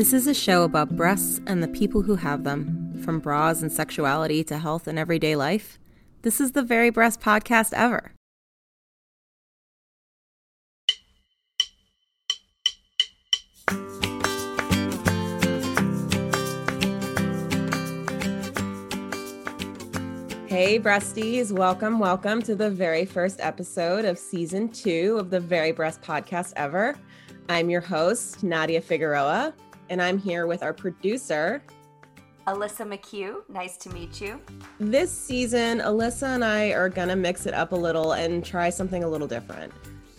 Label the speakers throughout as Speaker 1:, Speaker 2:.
Speaker 1: This is a show about breasts and the people who have them, from bras and sexuality to health and everyday life. This is the very breast podcast ever. Hey, breasties, welcome, welcome to the very first episode of season two of the Very Breast Podcast ever. I'm your host, Nadia Figueroa, and I'm here with our producer.
Speaker 2: Alissa McHugh, nice to meet you.
Speaker 1: This season, Alissa and I are going to mix it up a little and try something a little different.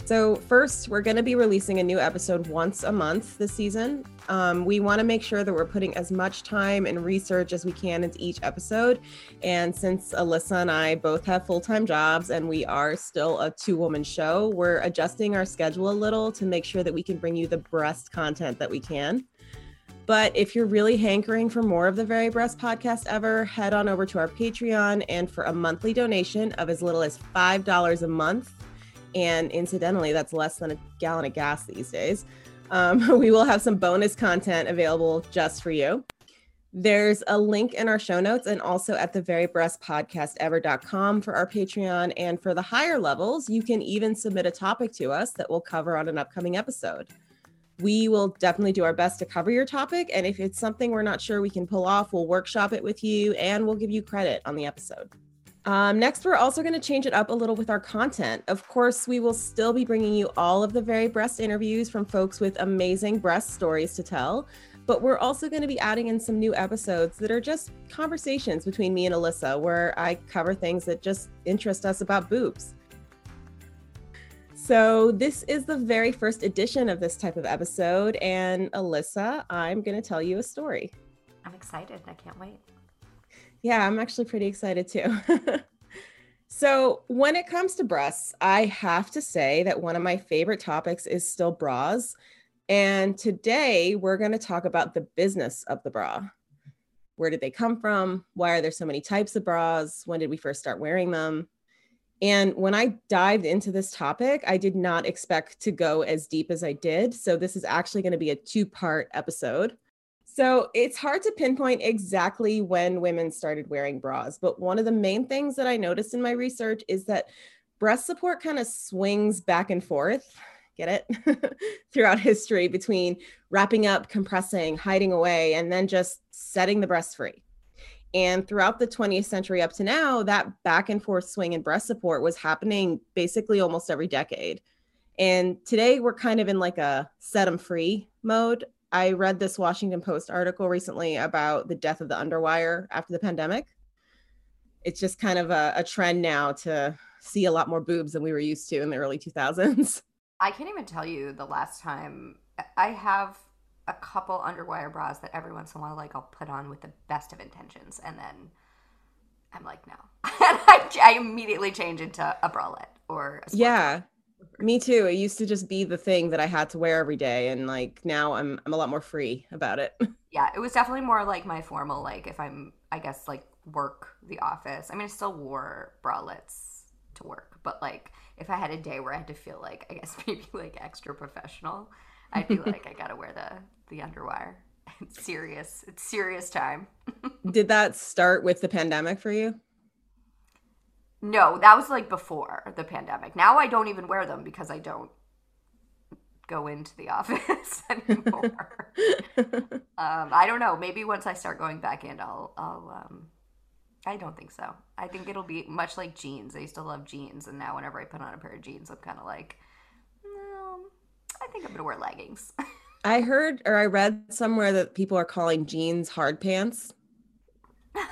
Speaker 1: So, first, we're going to be releasing a new episode once a month this season. Um, we want to make sure that we're putting as much time and research as we can into each episode. And since Alissa and I both have full time jobs and we are still a two woman show, we're adjusting our schedule a little to make sure that we can bring you the best content that we can. But if you're really hankering for more of the Very Breast podcast ever, head on over to our Patreon and for a monthly donation of as little as $5 a month, and incidentally, that's less than a gallon of gas these days, um, we will have some bonus content available just for you. There's a link in our show notes and also at the very podcast ever.com for our Patreon. And for the higher levels, you can even submit a topic to us that we'll cover on an upcoming episode we will definitely do our best to cover your topic. And if it's something we're not sure we can pull off, we'll workshop it with you and we'll give you credit on the episode. Um, next, we're also going to change it up a little with our content. Of course, we will still be bringing you all of the very breast interviews from folks with amazing breast stories to tell. But we're also going to be adding in some new episodes that are just conversations between me and Alissa, where I cover things that just interest us about boobs. So, this is the very first edition of this type of episode. And Alissa, I'm going to tell you a story.
Speaker 2: I'm excited. I can't wait.
Speaker 1: Yeah, I'm actually pretty excited too. so, when it comes to breasts, I have to say that one of my favorite topics is still bras. And today we're going to talk about the business of the bra. Where did they come from? Why are there so many types of bras? When did we first start wearing them? And when I dived into this topic, I did not expect to go as deep as I did. So, this is actually going to be a two part episode. So, it's hard to pinpoint exactly when women started wearing bras, but one of the main things that I noticed in my research is that breast support kind of swings back and forth, get it, throughout history between wrapping up, compressing, hiding away, and then just setting the breast free. And throughout the 20th century up to now, that back and forth swing in breast support was happening basically almost every decade. And today we're kind of in like a set them free mode. I read this Washington Post article recently about the death of the underwire after the pandemic. It's just kind of a, a trend now to see a lot more boobs than we were used to in the early 2000s.
Speaker 2: I can't even tell you the last time I have a couple underwire bras that every once in a while like I'll put on with the best of intentions and then I'm like no. and I, I, immediately change into a bralette or a
Speaker 1: Yeah. Me too. It used to just be the thing that I had to wear every day and like now I'm I'm a lot more free about it.
Speaker 2: Yeah, it was definitely more like my formal like if I'm I guess like work the office. I mean I still wore bralettes to work, but like if I had a day where I had to feel like I guess maybe like extra professional, I'd be like, I gotta wear the the underwire. it's serious. It's serious time.
Speaker 1: Did that start with the pandemic for you?
Speaker 2: No, that was like before the pandemic. Now I don't even wear them because I don't go into the office anymore. um, I don't know. Maybe once I start going back in, I'll, I'll, um, I don't think so. I think it'll be much like jeans. I used to love jeans, and now whenever I put on a pair of jeans, I'm kind of like, I think I'm gonna wear leggings.
Speaker 1: I heard or I read somewhere that people are calling jeans hard pants.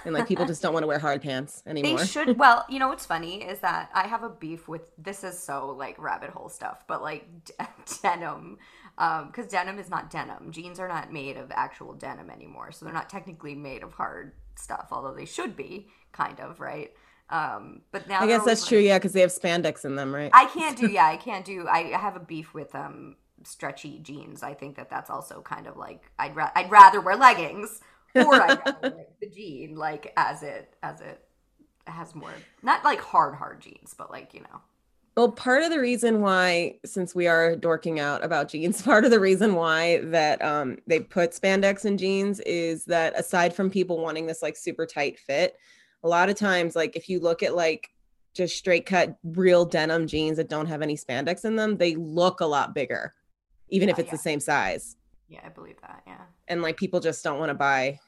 Speaker 1: And like people just don't want to wear hard pants anymore.
Speaker 2: They should. Well, you know what's funny is that I have a beef with this is so like rabbit hole stuff, but like d- denim, because um, denim is not denim. Jeans are not made of actual denim anymore, so they're not technically made of hard stuff, although they should be kind of right. Um, but now
Speaker 1: I guess that's like, true, yeah, because they have spandex in them, right?
Speaker 2: I can't do, yeah, I can't do. I have a beef with um stretchy jeans. I think that that's also kind of like I'd ra- I'd rather wear leggings or I'd rather wear the jean like as it as it has more not like hard hard jeans, but like you know.
Speaker 1: Well, part of the reason why, since we are dorking out about jeans, part of the reason why that um, they put spandex in jeans is that aside from people wanting this like super tight fit, a lot of times, like if you look at like just straight cut real denim jeans that don't have any spandex in them, they look a lot bigger even if it's yeah. the same size.
Speaker 2: Yeah, I believe that. Yeah.
Speaker 1: And like people just don't want to buy.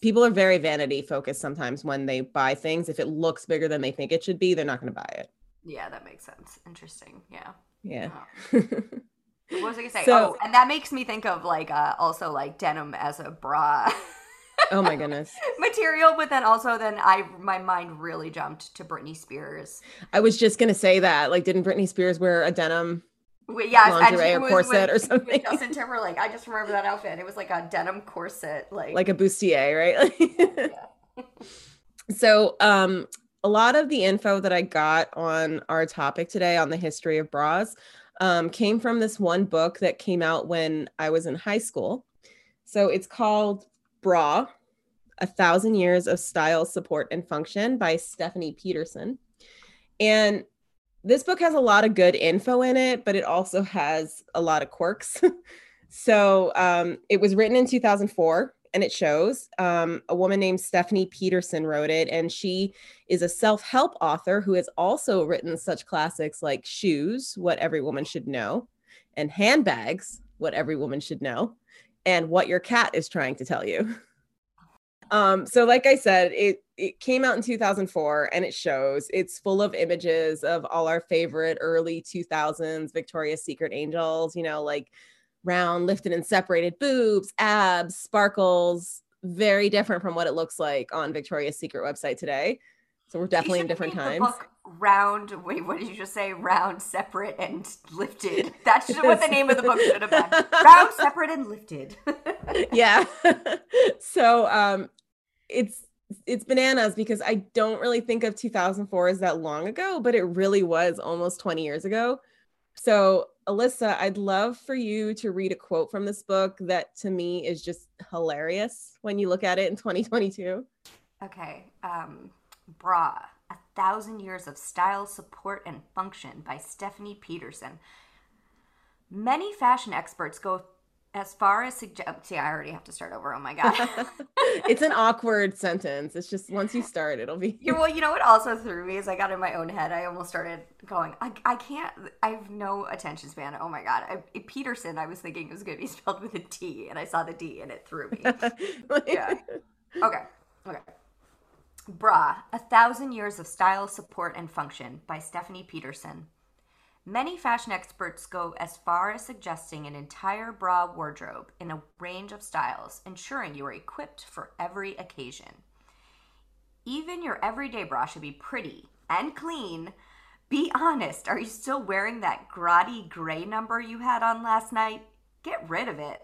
Speaker 1: People are very vanity focused sometimes when they buy things. If it looks bigger than they think it should be, they're not going to buy it.
Speaker 2: Yeah, that makes sense. Interesting. Yeah.
Speaker 1: Yeah.
Speaker 2: what was I gonna say? So, oh, and that makes me think of like uh, also like denim as a bra.
Speaker 1: oh my goodness.
Speaker 2: Material, but then also then I my mind really jumped to Britney Spears.
Speaker 1: I was just gonna say that. Like, didn't Britney Spears wear a denim
Speaker 2: yeah,
Speaker 1: lingerie or corset with, or something.
Speaker 2: Justin Timberlake. I just remember that outfit. It was like a denim corset, like
Speaker 1: like a bustier, right? so, um, a lot of the info that I got on our topic today on the history of bras um, came from this one book that came out when I was in high school. So it's called Bra: A Thousand Years of Style, Support, and Function by Stephanie Pedersen. And this book has a lot of good info in it, but it also has a lot of quirks. so um, it was written in 2004 and it shows um, a woman named Stephanie Pedersen wrote it, and she is a self help author who has also written such classics like Shoes, What Every Woman Should Know, and Handbags, What Every Woman Should Know, and What Your Cat is Trying to Tell You. Um, so like I said, it it came out in 2004 and it shows it's full of images of all our favorite early 2000s Victoria's Secret angels, you know, like round, lifted and separated boobs, abs, sparkles, very different from what it looks like on Victoria's Secret website today. So we're definitely in different times.
Speaker 2: round, wait, what did you just say? Round, separate, and lifted. That's what the name of the book should have been. Round, separate, and lifted.
Speaker 1: yeah. so um it's it's bananas because I don't really think of 2004 as that long ago, but it really was almost 20 years ago. So, Alissa, I'd love for you to read a quote from this book that to me is just hilarious when you look at it in 2022.
Speaker 2: Okay. Um, Bra, A Thousand Years of Style, Support, and Function by Stephanie Pedersen. Many fashion experts go as far as suggest, oh, see, I already have to start over. Oh my god,
Speaker 1: it's an awkward sentence. It's just once you start, it'll be.
Speaker 2: Yeah, well, you know what also threw me is I got in my own head. I almost started going. I, I can't. I have no attention span. Oh my god, I, Pedersen. I was thinking it was going to be spelled with a T, and I saw the D, and it threw me. yeah. Okay. Okay. Bra: A Thousand Years of Style, Support, and Function by Stephanie Pedersen. Many fashion experts go as far as suggesting an entire bra wardrobe in a range of styles, ensuring you are equipped for every occasion. Even your everyday bra should be pretty and clean. Be honest, are you still wearing that grotty gray number you had on last night? Get rid of it.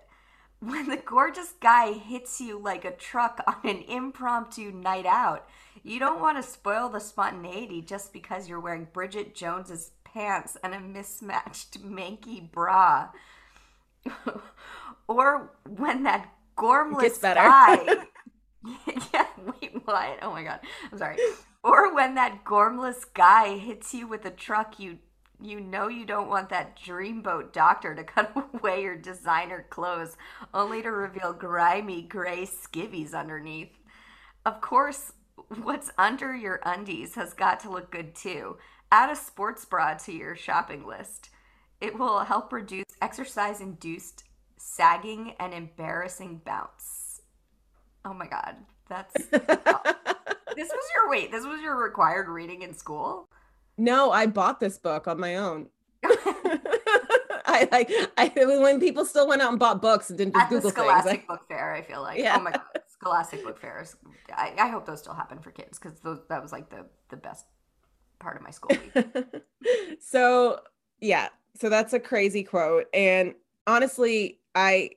Speaker 2: When the gorgeous guy hits you like a truck on an impromptu night out, you don't want to spoil the spontaneity just because you're wearing Bridget Jones's pants and a mismatched manky bra. or when that gormless guy. yeah, wait, what? Oh my god. I'm sorry. Or when that gormless guy hits you with a truck you you know you don't want that dreamboat doctor to cut away your designer clothes only to reveal grimy gray skivvies underneath. Of course, what's under your undies has got to look good too. Add a sports bra to your shopping list. It will help reduce exercise induced sagging and embarrassing bounce. Oh my god, that's. This was your wait, this was your required reading in school?
Speaker 1: No, I bought this book on my own. I like I when people still went out and bought books and didn't just
Speaker 2: At
Speaker 1: Google
Speaker 2: the Scholastic
Speaker 1: things.
Speaker 2: Book Fair, I feel like.
Speaker 1: Yeah.
Speaker 2: Oh my god, Scholastic Book Fairs. I, I hope those still happen for kids because that was like the the best part of my school week.
Speaker 1: so yeah, so that's a crazy quote. And honestly, I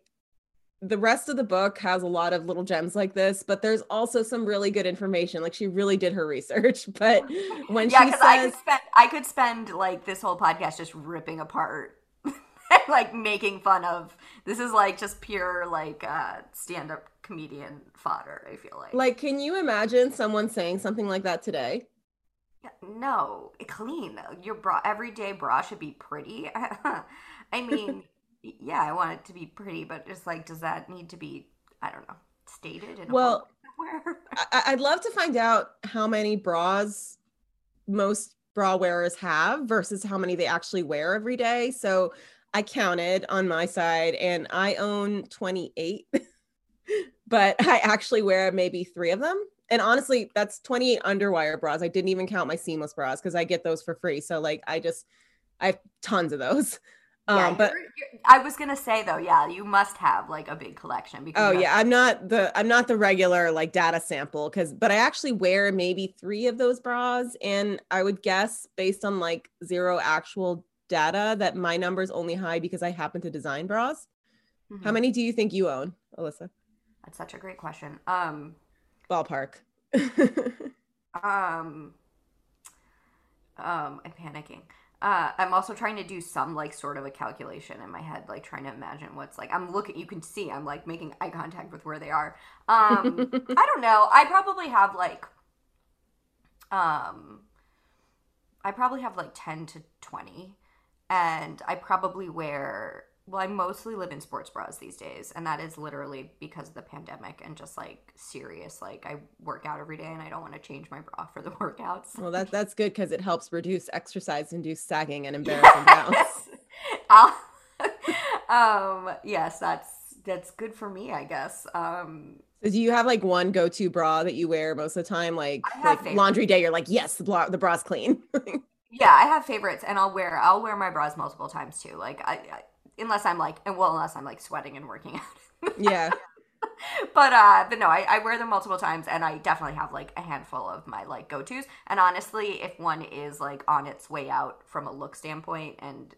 Speaker 1: the rest of the book has a lot of little gems like this, but there's also some really good information. Like she really did her research. But when
Speaker 2: yeah,
Speaker 1: she
Speaker 2: because I
Speaker 1: says
Speaker 2: could spend I could spend like this whole podcast just ripping apart and like making fun of this is like just pure like uh stand up comedian fodder, I feel like.
Speaker 1: like, can you imagine someone saying something like that today?
Speaker 2: No, clean. Your bra everyday bra should be pretty. I mean, yeah, I want it to be pretty, but just like, does that need to be? I don't know, stated in
Speaker 1: Well. I- I'd love to find out how many bras most bra wearers have versus how many they actually wear every day. So I counted on my side and I own 28, but I actually wear maybe three of them. And honestly, that's 28 underwire bras. I didn't even count my seamless bras because I get those for free. So like I just I have tons of those.
Speaker 2: Yeah,
Speaker 1: Um, but
Speaker 2: you're- you're- I was gonna say though, yeah, you must have like a big collection because
Speaker 1: Oh yeah, I'm not the I'm not the regular like data sample because but I actually wear maybe three of those bras and I would guess based on like zero actual data that my number is only high because I happen to design bras. How
Speaker 2: Mhm.
Speaker 1: many do you think you own, Alissa?
Speaker 2: That's such a great question. Um,
Speaker 1: Ballpark.
Speaker 2: um, um, I'm panicking. Uh, I'm also trying to do some like sort of a calculation in my head, like trying to imagine what's like. I'm looking. You can see I'm like making eye contact with where they are. Um, I don't know. I probably have like, um, I probably have like ten to twenty, and I probably wear. Well, I mostly live in sports bras these days, and that is literally because of the pandemic and just like serious. Like I work out every day, and I don't want to change my bra for the workouts.
Speaker 1: well, that that's good because it helps reduce exercise induced sagging and embarrassing bounce.
Speaker 2: Um, yes, that's that's good for me, I guess. Um,
Speaker 1: So do you have like one go-to bra that you wear most of the time? Like, like laundry day, you're like, yes, the bra the bra's clean.
Speaker 2: yeah, I have favorites, and I'll wear I'll wear my bras multiple times too. Like I, I unless I'm like, and well, unless I'm like sweating and working out.
Speaker 1: yeah.
Speaker 2: but uh but no I, I wear them multiple times and i definitely have like a handful of my like go-to's and honestly if one is like on its way out from a look standpoint and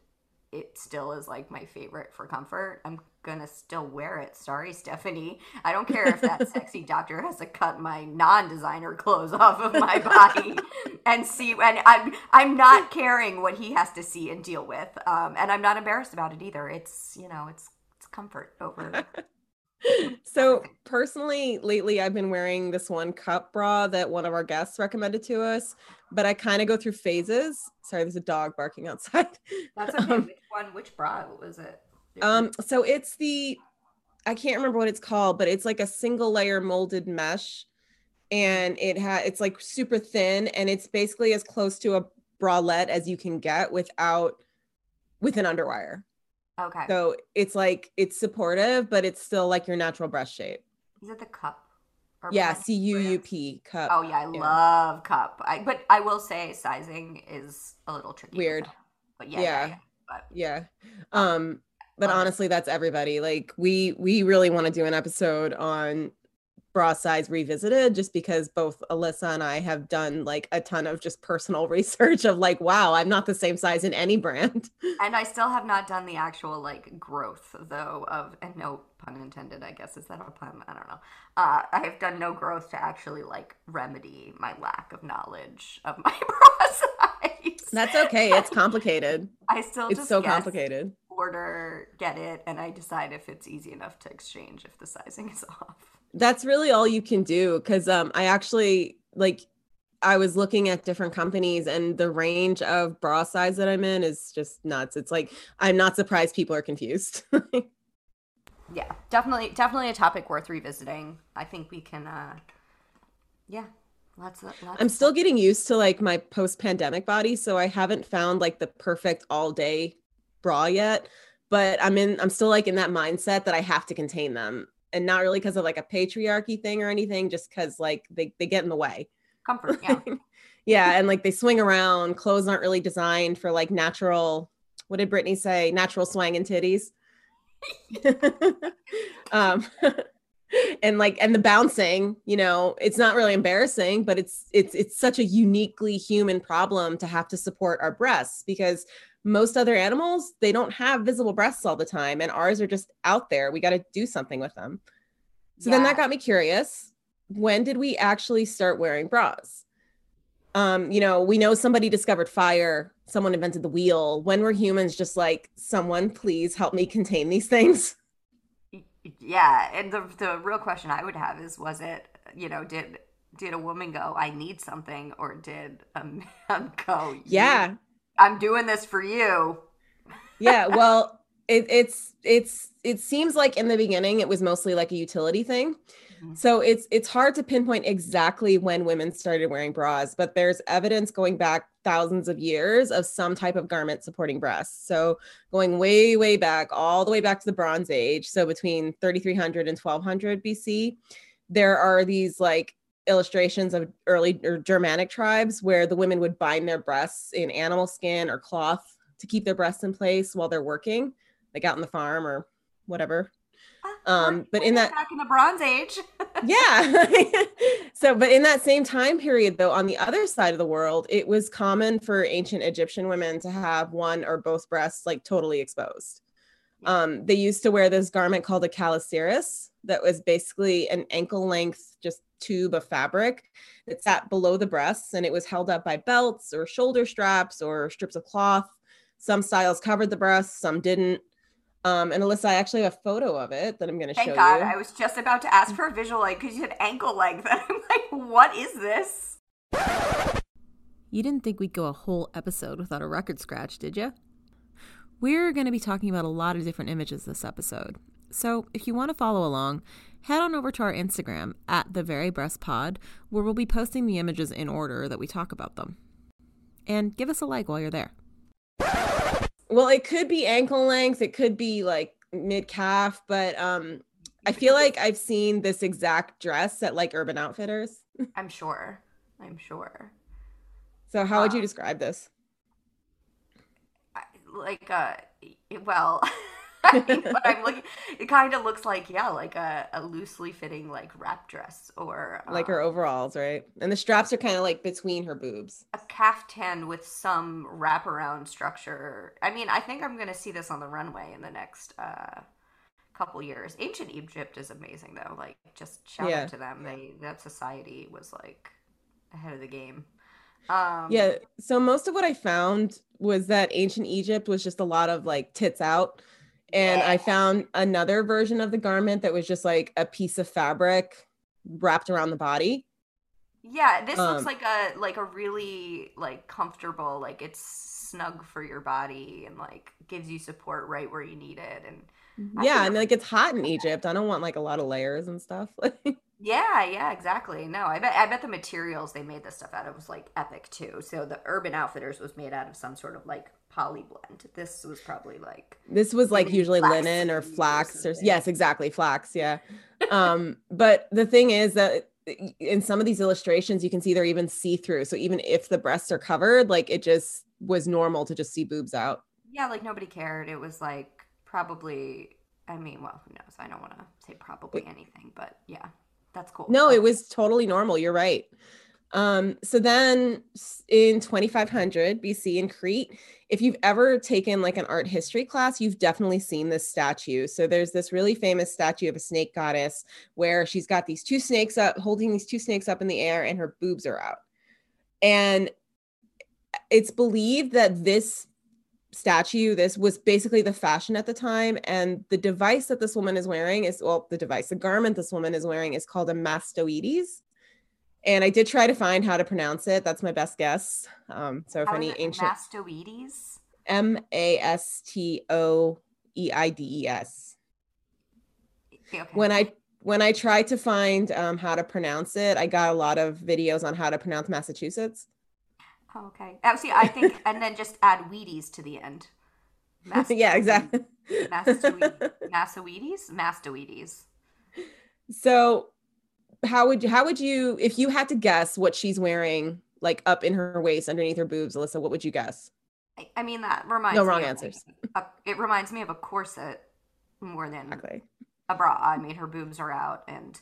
Speaker 2: it still is like my favorite for comfort i'm gonna still wear it sorry stephanie i don't care if that sexy doctor has to cut my non-designer clothes off of my body and see and i'm i'm not caring what he has to see and deal with um and i'm not embarrassed about it either it's you know it's it's comfort over
Speaker 1: So personally, lately I've been wearing this one cup bra that one of our guests recommended to us, but I kind of go through phases. Sorry, there's a dog barking outside.
Speaker 2: That's okay.
Speaker 1: Um,
Speaker 2: which one? Which bra was it?
Speaker 1: Um, so it's the I can't remember what it's called, but it's like a single layer molded mesh, and it had it's like super thin, and it's basically as close to a bralette as you can get without with an underwire.
Speaker 2: okay.
Speaker 1: So it's like it's supportive, but it's still like your natural breast shape.
Speaker 2: Is it the Cuup? Or
Speaker 1: Yeah? C U U P Cuup.
Speaker 2: Oh yeah, I
Speaker 1: Yeah.
Speaker 2: love Cuup. I, but I will say sizing is a little tricky.
Speaker 1: Weird.
Speaker 2: But yeah, yeah.
Speaker 1: Yeah.
Speaker 2: yeah. But
Speaker 1: yeah um but honestly that's everybody like we we really want to do an episode on bra size revisited just because both alissa and i have done like a ton of just personal research of like wow i'm not the same size in any brand
Speaker 2: and I still have not done the actual like growth though of and no pun intended. I guess is that a pun? I don't know. Uh, I have done no growth to actually like remedy my lack of knowledge of my bra size.
Speaker 1: that's okay it's complicated
Speaker 2: I still
Speaker 1: it's so
Speaker 2: guess,
Speaker 1: complicated
Speaker 2: Order, get it, and I decide if it's easy enough to exchange if the sizing is off.
Speaker 1: that's really all you can do because um i actually like I was looking at different companies and the range of bra size that I'm in is just nuts. It's like I'm not surprised people are confused.
Speaker 2: yeah, definitely definitely a topic worth revisiting. I think we can uh yeah, lots of lots
Speaker 1: I'm still getting used to like my post-pandemic body, so I haven't found like the perfect all-day bra yet, but I'm in I'm still like in that mindset that I have to contain them and not really because of like a patriarchy thing or anything, just cuz like they they get in the way.
Speaker 2: comfort, yeah.
Speaker 1: yeah, and like they swing around. Clothes aren't really designed for like natural. What did Brittany say? Natural swanging titties. um, and like and the bouncing, you know, it's not really embarrassing, but it's it's it's such a uniquely human problem to have to support our breasts because most other animals they don't have visible breasts all the time, and ours are just out there. We got to do something with them. So then that got me curious. When did we actually start wearing bras? Um, you know, we know somebody discovered fire, someone invented the wheel. When were humans just like, someone please help me contain these things?
Speaker 2: Yeah, and the the real question I would have is was it, you know, did did a woman go, I need something, or did a man go,
Speaker 1: Yeah.
Speaker 2: I'm doing this for you.
Speaker 1: Yeah. Well, it, it's it's it seems like in the beginning it was mostly like a utility thing.
Speaker 2: Mhm.
Speaker 1: So it's it's hard to pinpoint exactly when women started wearing bras, but there's evidence going back thousands of years of some type of garment supporting breasts. So going way way back, all the way back to the Bronze Age, so between 3300 and 1200 BC, there are these like illustrations of early or Germanic tribes where the women would bind their breasts in animal skin or cloth to keep their breasts in place while they're working, like out in the farm or whatever.
Speaker 2: Ah,
Speaker 1: Um, but in that-
Speaker 2: back in the Bronze Age,
Speaker 1: Yeah. so, but in that same time period, though, on the other side of the world, it was common for ancient Egyptian women to have one or both breasts like totally exposed. Um, they used to wear this garment called a kalasiris that was basically an ankle length, just tube of fabric that sat below the breasts and it was held up by belts or shoulder straps or strips of cloth. Some styles covered the breasts, some didn't. Um, and Alissa, I actually have a photo of it that I'm going to show
Speaker 2: thank God.
Speaker 1: you.
Speaker 2: I was just about to ask for a visual, like, because you had ankle length, and I'm like, what is this?
Speaker 3: You didn't think we'd go a whole episode without a record scratch, did you? We're going to be talking about a lot of different images this episode. So if you want to follow along, head on over to our Instagram at the Very Breast Pod, where we'll be posting the images in order that we talk about them. And give us a like while you're there.
Speaker 1: Well, it could be ankle length, it could be like mid calf, but um I feel like I've seen this exact dress at like Urban Outfitters.
Speaker 2: I'm sure. I'm sure.
Speaker 1: So how would you describe this?
Speaker 2: I- like uh well Mean, what I'm looking it kind of looks like yeah like a, a loosely fitting like wrap dress or
Speaker 1: Like her
Speaker 2: um,
Speaker 1: overalls, right? And the straps are kind of like between her boobs.
Speaker 2: a caftan with some wraparound structure i mean i think i'm gonna see this on the runway in the next uh couple years ancient egypt is amazing though like just shout
Speaker 1: Yeah.
Speaker 2: out to them they that society was like ahead of the game um
Speaker 1: Yeah. So most of what I found was that ancient Egypt was just a lot of like tits out. And I found another version of the garment that was just like a piece of fabric wrapped around the body.
Speaker 2: Yeah, this looks
Speaker 1: Um,
Speaker 2: like a like a really like comfortable, like it's snug for your body and like gives you support right where you need it. And
Speaker 1: yeah. And like it's hot in Egypt. I don't want like a lot of layers and stuff.
Speaker 2: yeah, yeah, exactly. No, I bet I bet the materials they made this stuff out of was like epic too. So the Urban Outfitters was made out of some sort of like poly blend. This was probably like
Speaker 1: This was like usually
Speaker 2: flax
Speaker 1: linen or
Speaker 2: seeds or
Speaker 1: flax or yes, exactly, flax, yeah. um but the thing is that in some of these illustrations you can see they're even see-through. So even if the breasts are covered, like it just was normal to just see boobs out.
Speaker 2: yeah, like nobody cared. It was like probably. I mean, well, who knows? I don't want to say probably anything, but yeah, that's cool.
Speaker 1: No, it was totally normal. You're right. Um, so then in 2500 BC in Crete, if you've ever taken like an art history class, you've definitely seen this statue. So there's this really famous statue of a snake goddess where she's got these two snakes up, holding these two snakes up in the air, and her boobs are out. And it's believed that this statue this was basically the fashion at the time and the device that this woman is wearing is well the device the garment this woman is wearing is called a mastoides And I did try to find how to pronounce it. That's my best guess. Um, so if
Speaker 2: How
Speaker 1: any ancient
Speaker 2: Mastoides?
Speaker 1: M A S T O E I D E S. When I when I tried to find um, how to pronounce it, I got a lot of videos on how to pronounce Massachusetts.
Speaker 2: Oh, okay. Oh, see, I think, and then just add Wheaties to the end.
Speaker 1: yeah, exactly.
Speaker 2: Mastoides? Mastoides? Mastoides.
Speaker 1: So, how would you how would you if you had to guess what she's wearing like up in her waist underneath her boobs, Alissa? What would you guess?
Speaker 2: I, I mean, that reminds
Speaker 1: No
Speaker 2: me
Speaker 1: wrong
Speaker 2: of,
Speaker 1: answers.
Speaker 2: a, it reminds me of a corset more than
Speaker 1: Exactly.
Speaker 2: a bra. I mean, her boobs are out and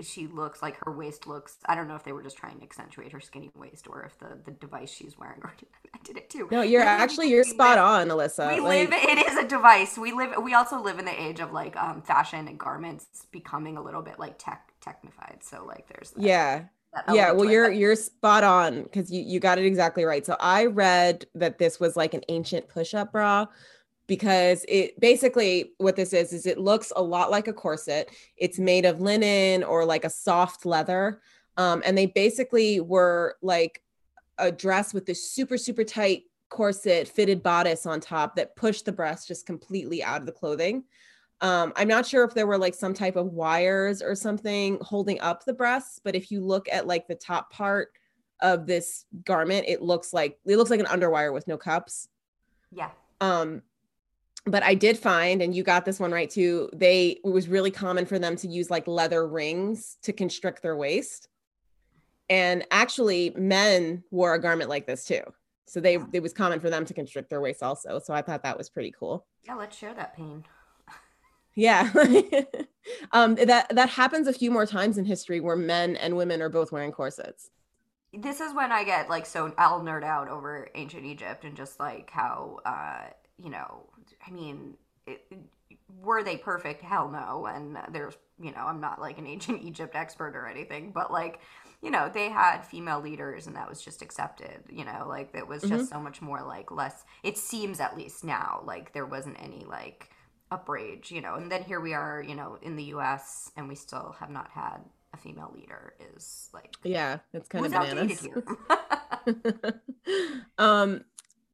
Speaker 2: she looks like her waist looks. I don't know if they were just trying to accentuate her skinny waist or if the, the device she's wearing already I did it too.
Speaker 1: No, you're actually you're spot on, Alissa.
Speaker 2: We
Speaker 1: Like,
Speaker 2: live. It is a device. We live. We also live in the age of like um, fashion and garments becoming a little bit like tech technified. So like, there's that,
Speaker 1: yeah.
Speaker 2: that
Speaker 1: yeah well you're you're spot on because you, you got it exactly right. So i read that this was like an ancient push-up bra because it basically what this is is it looks a lot like a corset. It's made of linen or like a soft leather. Um, and they basically were like a dress with this super super tight corset fitted bodice on top that pushed the breast just completely out of the clothing um, I'm not sure if there were like some type of wires or something holding up the breasts, but if you look at like the top part of this garment, it looks like it looks like an underwire with no cups.
Speaker 2: yeah.
Speaker 1: Um, but I did find, and you got this one right too. They it was really common for them to use like leather rings to constrict their waist, and actually, men wore a garment like this too. So they it was common for them to constrict their waist also. So I thought that was pretty cool.
Speaker 2: Yeah. Let's share that pain.
Speaker 1: Yeah. um that that happens a few more times in history where men and women are both wearing corsets.
Speaker 2: this is when I get like so I'll nerd out over ancient Egypt and just like how uh you know I mean it, were they perfect hell no and there's you know I'm not like an ancient Egypt expert or anything but like you know they had female leaders and that was just accepted you know like it was just so much more like less it seems at least now like there wasn't any like uprage you know and then here we are you know in the US and we still have not had a female leader is like
Speaker 1: Yeah, it's kind of bananas. um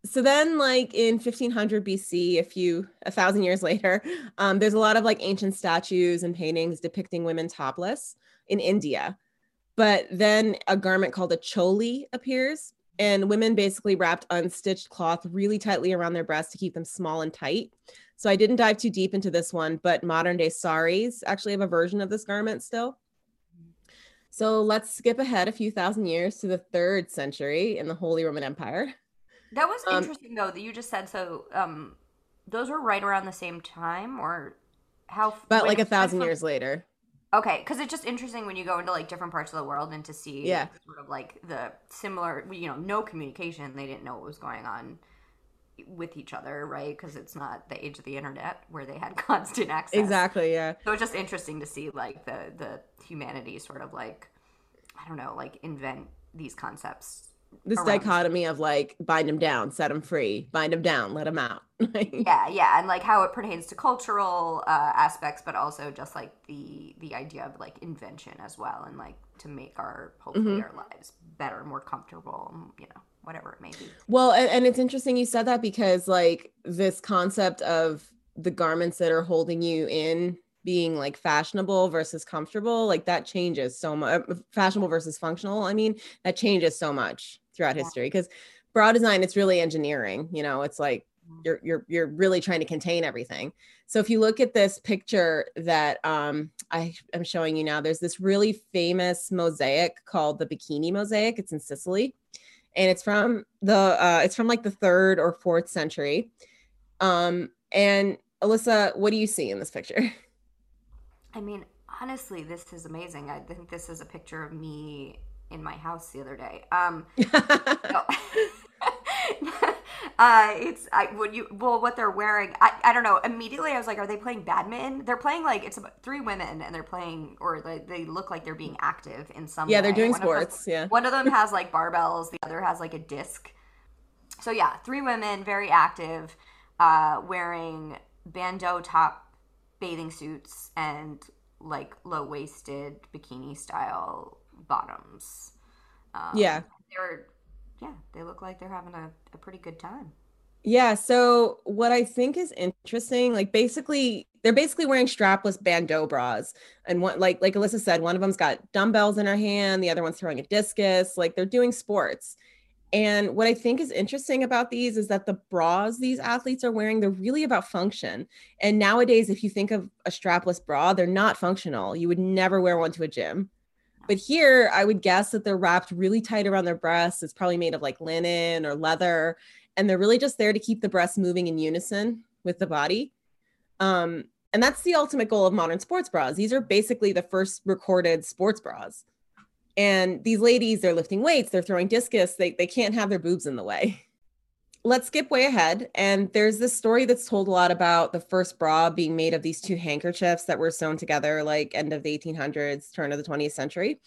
Speaker 1: so then like in 1500 BC, a few a thousand years later, um, there's a lot of like ancient statues and paintings depicting women topless in India. But then a garment called a choli appears, and women basically wrapped unstitched cloth really tightly around their breasts to keep them small and tight. So I didn't dive too deep into this one, but modern day saris actually have a version of this garment still. So let's skip ahead a few thousand years to the third century in the Holy Roman Empire.
Speaker 2: That was
Speaker 1: Um,
Speaker 2: interesting though that you just said so. Um, those were right around the same time, or how?
Speaker 1: About
Speaker 2: when-
Speaker 1: like a thousand years later.
Speaker 2: Okay, because it's just interesting when you go into like different parts of the world and to see
Speaker 1: Yeah.
Speaker 2: sort of like the similar, you know, no communication. They didn't know what was going on with each other, right? Because it's not the age of the internet where they had constant access.
Speaker 1: Exactly. Yeah.
Speaker 2: So it's just interesting to see like the the humanity sort of like I don't know, like invent these concepts.
Speaker 1: This
Speaker 2: around-
Speaker 1: dichotomy of like bind them down, set them free, bind them down, let them out.
Speaker 2: yeah yeah and like how it pertains to cultural uh, aspects but also just like the the idea of like invention as well and like to make our hopefully our lives better more comfortable you know whatever it may be.
Speaker 1: Well, and, and it's interesting you said that because like this concept of the garments that are holding you in being like fashionable versus comfortable, like that changes so much. Fashionable versus functional, I mean, that changes so much throughout
Speaker 2: Yeah.
Speaker 1: history because bra design, it's really engineering. You know, it's like you're you're you're really trying to contain everything. So if you look at this picture that um, I am showing you now, there's this really famous mosaic called the Bikini Mosaic. It's in Sicily and it's from the uh it's from like the third or fourth century um and alissa what do you see in this picture
Speaker 2: i mean honestly this is amazing. I think this is a picture of me in my house the other day. Um no. uh it's i would you well what they're wearing I, I don't know. Immediately i was like are they playing badminton? They're playing like it's about three women and they're playing or they, they look like they're being active in some
Speaker 1: yeah they're doing
Speaker 2: One of them-
Speaker 1: sports yeah.
Speaker 2: one of them has like barbells the other has like a disc. So yeah three women very active uh wearing bandeau top bathing suits and like low waisted bikini style bottoms. Um,
Speaker 1: Yeah.
Speaker 2: they're yeah, they look like they're having a, a pretty good time.
Speaker 1: Yeah. So what I think is interesting, like basically, they're basically wearing strapless bandeau bras, and one like like Alissa said, one of them's got dumbbells in her hand, the other one's throwing a discus. Like they're doing sports. And what I think is interesting about these is that the bras these athletes are wearing, they're really about function. And nowadays, if you think of a strapless bra, they're not functional. You would never wear one to a gym. But here, I would guess that they're wrapped really tight around their breasts. It's probably made of like linen or leather and they're really just there to keep the breasts moving in unison with the body. Um, and that's the ultimate goal of modern sports bras. These are basically the first recorded sports bras. And these ladies, they're lifting weights, they're throwing discus, they, they can't have their boobs in the way. Let's skip way ahead. And there's this story that's told a lot about the first bra being made of these two handkerchiefs that were sewn together, like end of the 1800s, turn of the 20th century.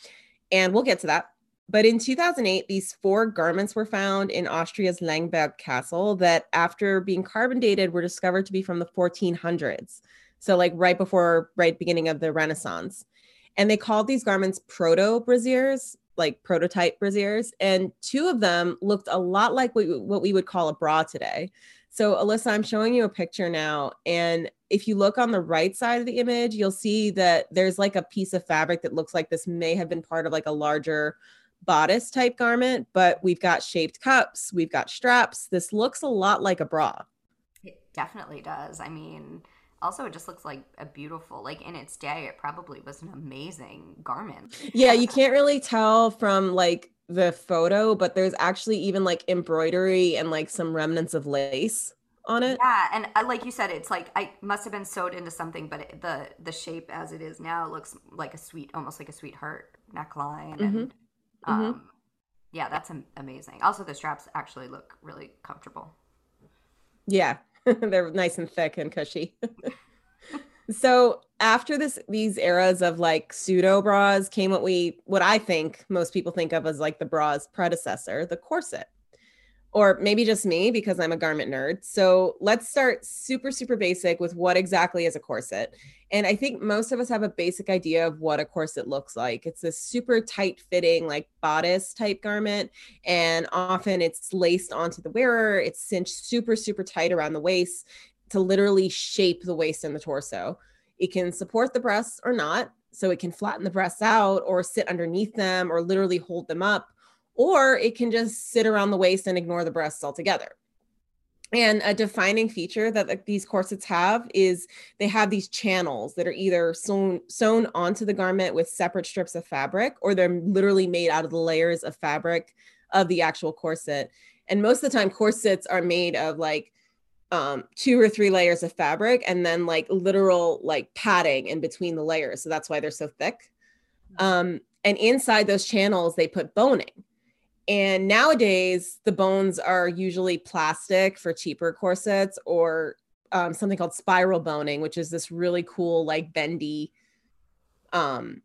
Speaker 1: And we'll get to that. But in 2008, these four garments were found in Austria's Lengberg Castle that, after being carbon dated, were discovered to be from the 1400s. So, like right before, right beginning of the Renaissance. And they called these garments proto brassieres, like prototype brassieres. And two of them looked a lot like what, what we would call a bra today. So, Alissa, I'm showing you a picture now. And if you look on the right side of the image, you'll see that there's like a piece of fabric that looks like this may have been part of like a larger bodice type garment, but we've got shaped cups, we've got straps. This looks a lot like a bra.
Speaker 2: It definitely does. I mean, also it just looks like a beautiful, like in its day, it probably was an amazing garment.
Speaker 1: Yeah, you can't really tell from like the photo, but there's actually even like embroidery and like some remnants of lace on it.
Speaker 2: Yeah, and uh, like you said, it's like I must have been sewed into something, but it, the the shape as it is now looks like a sweet, almost like a sweetheart neckline, and
Speaker 1: Mhm.
Speaker 2: um, yeah, that's am- amazing. Also, the straps actually look really comfortable.
Speaker 1: Yeah, they're nice and thick and cushy. so after this, these eras of like pseudo bras came what we, what I think most people think of as like the bra's predecessor, the corset. Or maybe just me because I'm a garment nerd. So let's start super, super basic with what exactly is a corset. And I think most of us have a basic idea of what a corset looks like. It's this super tight fitting, like bodice type garment. And often it's laced onto the wearer, it's cinched super, super tight around the waist to literally shape the waist and the torso. It can support the breasts or not. So it can flatten the breasts out or sit underneath them or literally hold them up. Or it can just sit around the waist and ignore the breasts altogether. And a defining feature that like, these corsets have is they have these channels that are either sewn, sewn onto the garment with separate strips of fabric, or they're literally made out of the layers of fabric of the actual corset. And most of the time, corsets are made of like um, two or three layers of fabric and then like literal like padding in between the layers. So that's why they're so thick. Um, and inside those channels, they put boning. And nowadays, the bones are usually plastic for cheaper corsets or um, something called spiral boning, which is this really cool, like bendy um,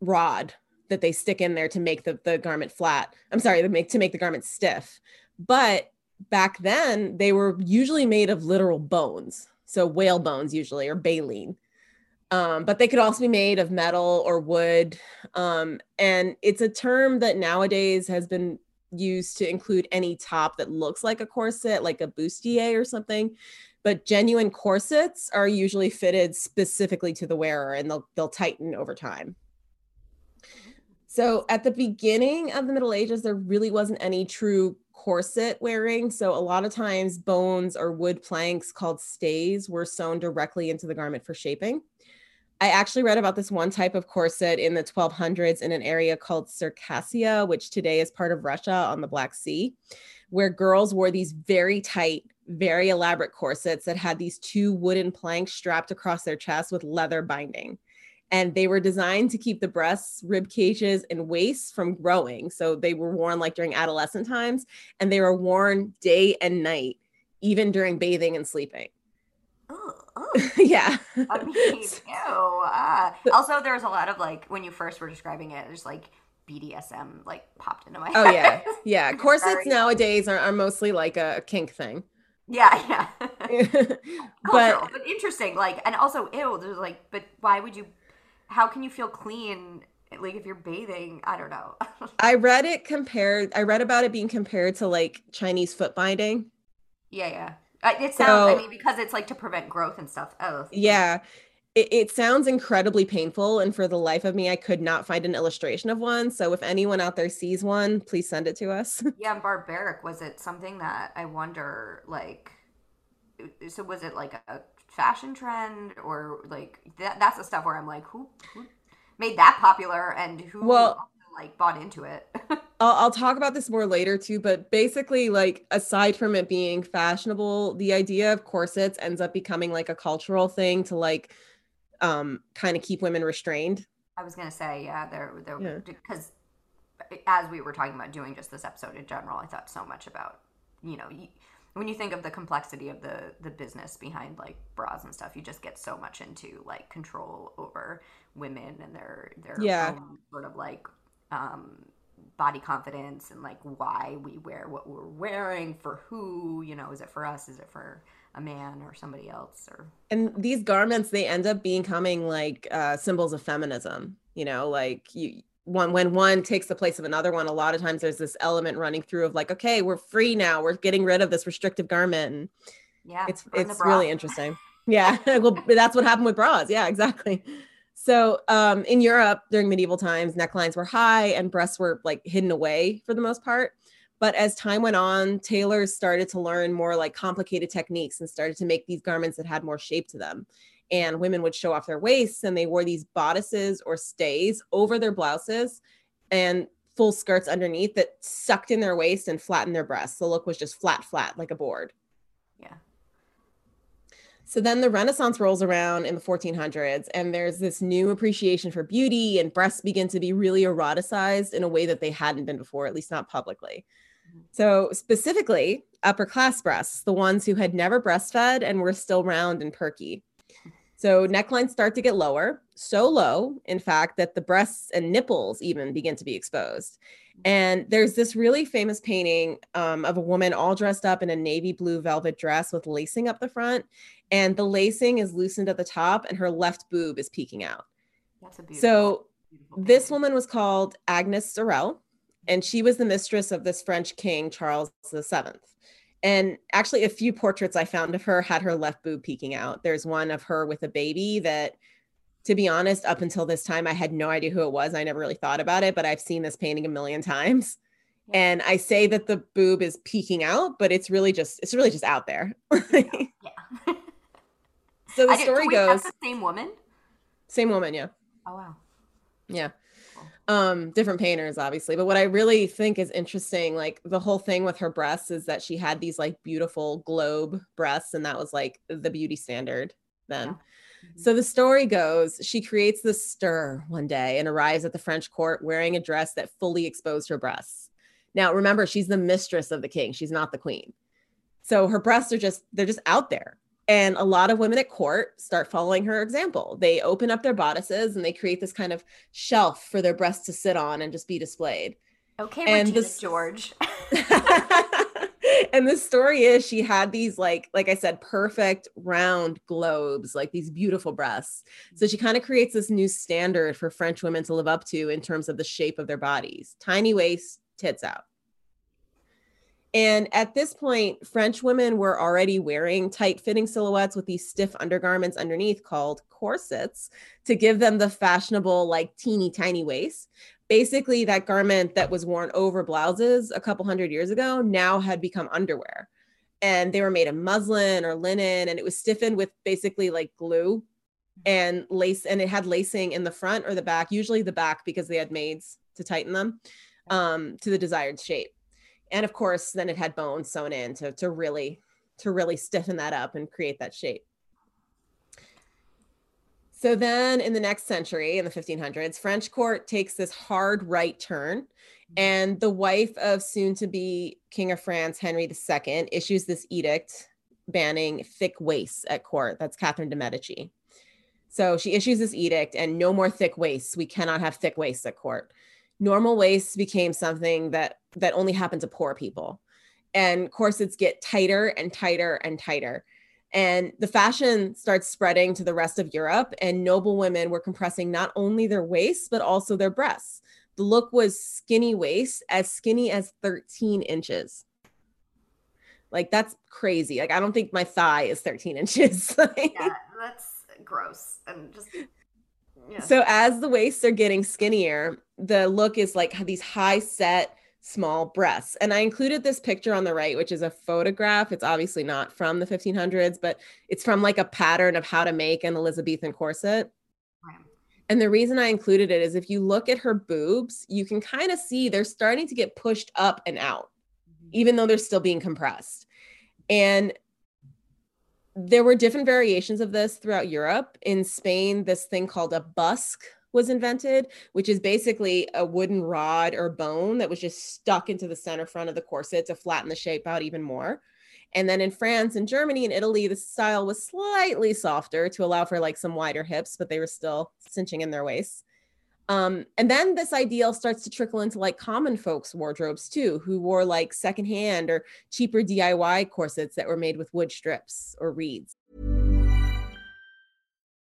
Speaker 1: rod that they stick in there to make the, the garment flat. I'm sorry, to make to make the garment stiff. But back then, they were usually made of literal bones, so whale bones usually or baleen. Um, but they could also be made of metal or wood. Um, and it's a term that nowadays has been used to include any top that looks like a corset, like a bustier or something. But genuine corsets are usually fitted specifically to the wearer and they'll, they'll tighten over time. So at the beginning of the Middle Ages, there really wasn't any true corset wearing. So a lot of times bones or wood planks called stays were sewn directly into the garment for shaping. I actually read about this one type of corset in the 1200s in an area called Circassia, which today is part of Russia on the Black Sea, where girls wore these very tight, very elaborate corsets that had these two wooden planks strapped across their chest with leather binding. And they were designed to keep the breasts, rib cages, and waists from growing. So they were worn like during adolescent times, and they were worn day and night, even during bathing and sleeping.
Speaker 2: Oh, oh.
Speaker 1: yeah.
Speaker 2: I mean, ew. Ah. Also, there's a lot of like when you first were describing it, there's like BDSM like popped into my head.
Speaker 1: Oh
Speaker 2: head.
Speaker 1: yeah, yeah. Corsets
Speaker 2: Sorry.
Speaker 1: nowadays are, are mostly like a kink thing,
Speaker 2: yeah, yeah.
Speaker 1: but
Speaker 2: Cultural, but interesting. Like, and also, ew. There's like, but why would you? How can you feel clean like if you're bathing, I don't know.
Speaker 1: I read it compared. I read about it being compared to like Chinese foot binding.
Speaker 2: yeah, yeah. It sounds. I mean, because it's like to prevent growth and stuff. Oh,
Speaker 1: Yeah. It, it sounds incredibly painful. And for the life of me, I could not find an illustration of one. So if anyone out there sees one, please send it to us.
Speaker 2: Yeah, and barbaric was it something that I wonder like so was it like a fashion trend or like that that's the stuff where I'm like who who made that popular and who
Speaker 1: Well-
Speaker 2: like bought into it.
Speaker 1: I'll, I'll talk about this more later too, but basically, like, aside from it being fashionable, the idea of corsets ends up becoming like a cultural thing to like um kind of keep women restrained.
Speaker 2: I was gonna say yeah there there
Speaker 1: Yeah.
Speaker 2: because as we were talking about doing just this episode in general, I thought so much about you know when you think of the complexity of the the business behind like bras and stuff, you just get so much into like control over women and their their
Speaker 1: Yeah.
Speaker 2: own sort of like um body confidence and like why we wear what we're wearing for who you know is it for us is it for a man or somebody else or
Speaker 1: and these garments they end up becoming like uh symbols of feminism you know like you one when one takes the place of another one a lot of times there's this element running through of like okay we're free now we're getting rid of this restrictive garment and
Speaker 2: yeah
Speaker 1: it's it's really interesting. Yeah well that's what happened with bras. Yeah exactly so um in europe during medieval times necklines were high and breasts were like hidden away for the most part. But as time went on tailors started to learn more like complicated techniques and started to make these garments that had more shape to them. And women would show off their waists and they wore these bodices or stays over their blouses and full skirts underneath that sucked in their waist and flattened their breasts. The look was just flat flat like a board.
Speaker 2: Yeah
Speaker 1: so then the Renaissance rolls around in the 1400s, and there's this new appreciation for beauty, and breasts begin to be really eroticized in a way that they hadn't been before, at least not publicly. Mm-hmm. So, specifically, upper class breasts, the ones who had never breastfed and were still round and perky. So, necklines start to get lower, so low, in fact, that the breasts and nipples even begin to be exposed. And there's this really famous painting um, of a woman all dressed up in a navy blue velvet dress with lacing up the front and the lacing is loosened at the top and her left boob is peeking out.
Speaker 2: that's a beautiful
Speaker 1: So this woman was called Agnes Sorel and she was the mistress of this French king Charles VII. And actually a few portraits I found of her had her left boob peeking out. There's one of her with a baby that to be honest up until this time I had no idea who it was. I never really thought about it, but I've seen this painting a million times.
Speaker 2: Yeah.
Speaker 1: And I say that the boob is peeking out, but it's really just it's really just out there.
Speaker 2: yeah
Speaker 1: So the story
Speaker 2: wait,
Speaker 1: goes,
Speaker 2: the same woman
Speaker 1: same woman, yeah.
Speaker 2: oh wow
Speaker 1: Yeah. Um, different painters, obviously. But what I really think is interesting, like the whole thing with her breasts is that she had these like beautiful globe breasts, and that was like the beauty standard then.
Speaker 2: Mhm.
Speaker 1: So mm-hmm. the story goes, she creates this stir one day and arrives at the French court wearing a dress that fully exposed her breasts. Now, remember, she's the mistress of the king, she's not the queen. So her breasts are just, they're just out there. And a lot of women at court start following her example. They open up their bodices and they create this kind of shelf for their breasts to sit on and just be displayed.
Speaker 2: okay
Speaker 1: And
Speaker 2: Regina
Speaker 1: this-
Speaker 2: George
Speaker 1: and the story is she had these like like I said perfect round globes like these beautiful breasts. So she kind of creates this new standard for French women to live up to in terms of the shape of their bodies. Tiny waist, tits out. And at this point, French women were already wearing tight fitting silhouettes with these stiff undergarments underneath called corsets to give them the fashionable, like teeny tiny waist. Basically, that garment that was worn over blouses a couple hundred years ago now had become underwear. And they were made of muslin or linen, and it was stiffened with basically like glue and lace, and it had lacing in the front or the back, usually the back because they had maids to tighten them um, to the desired shape. And of course then it had bones sewn in to, to really to really stiffen that up and create that shape so then in the next century in the 1500s french court takes this hard right turn mm-hmm. and the wife of soon to be king of france henry ii issues this edict banning thick waists at court. That's catherine de medici. So she issues this edict and no more thick waists we cannot have thick waists at court. Normal waists became something that that only happened to poor people. And corsets get tighter and tighter and tighter And the fashion starts spreading to the rest of Europe, and noble women were compressing not only their waists, but also their breasts. The look was skinny waist, as skinny as 13 inches. Like, that's crazy. Like, I don't think my thigh is 13 inches.
Speaker 2: yeah, that's gross. And just.
Speaker 1: Yeah. So, as the waists are getting skinnier, the look is like these high set, small breasts. And I included this picture on the right, which is a photograph. It's obviously not from the 1500s, but it's from like a pattern of how to make an Elizabethan corset. And the reason I included it is if you look at her boobs, you can kind of see they're starting to get pushed up and out, mm-hmm. even though they're still being compressed. And there were different variations of this throughout Europe. In Spain, this thing called a busk was invented, which is basically a wooden rod or bone that was just stuck into the center front of the corset to flatten the shape out even more. And then in France and Germany and Italy, the style was slightly softer to allow for like some wider hips, but they were still cinching in their waists. Um, and then this ideal starts to trickle into like common folks' wardrobes too, who wore like secondhand or cheaper DIY corsets that were made with wood strips or reeds.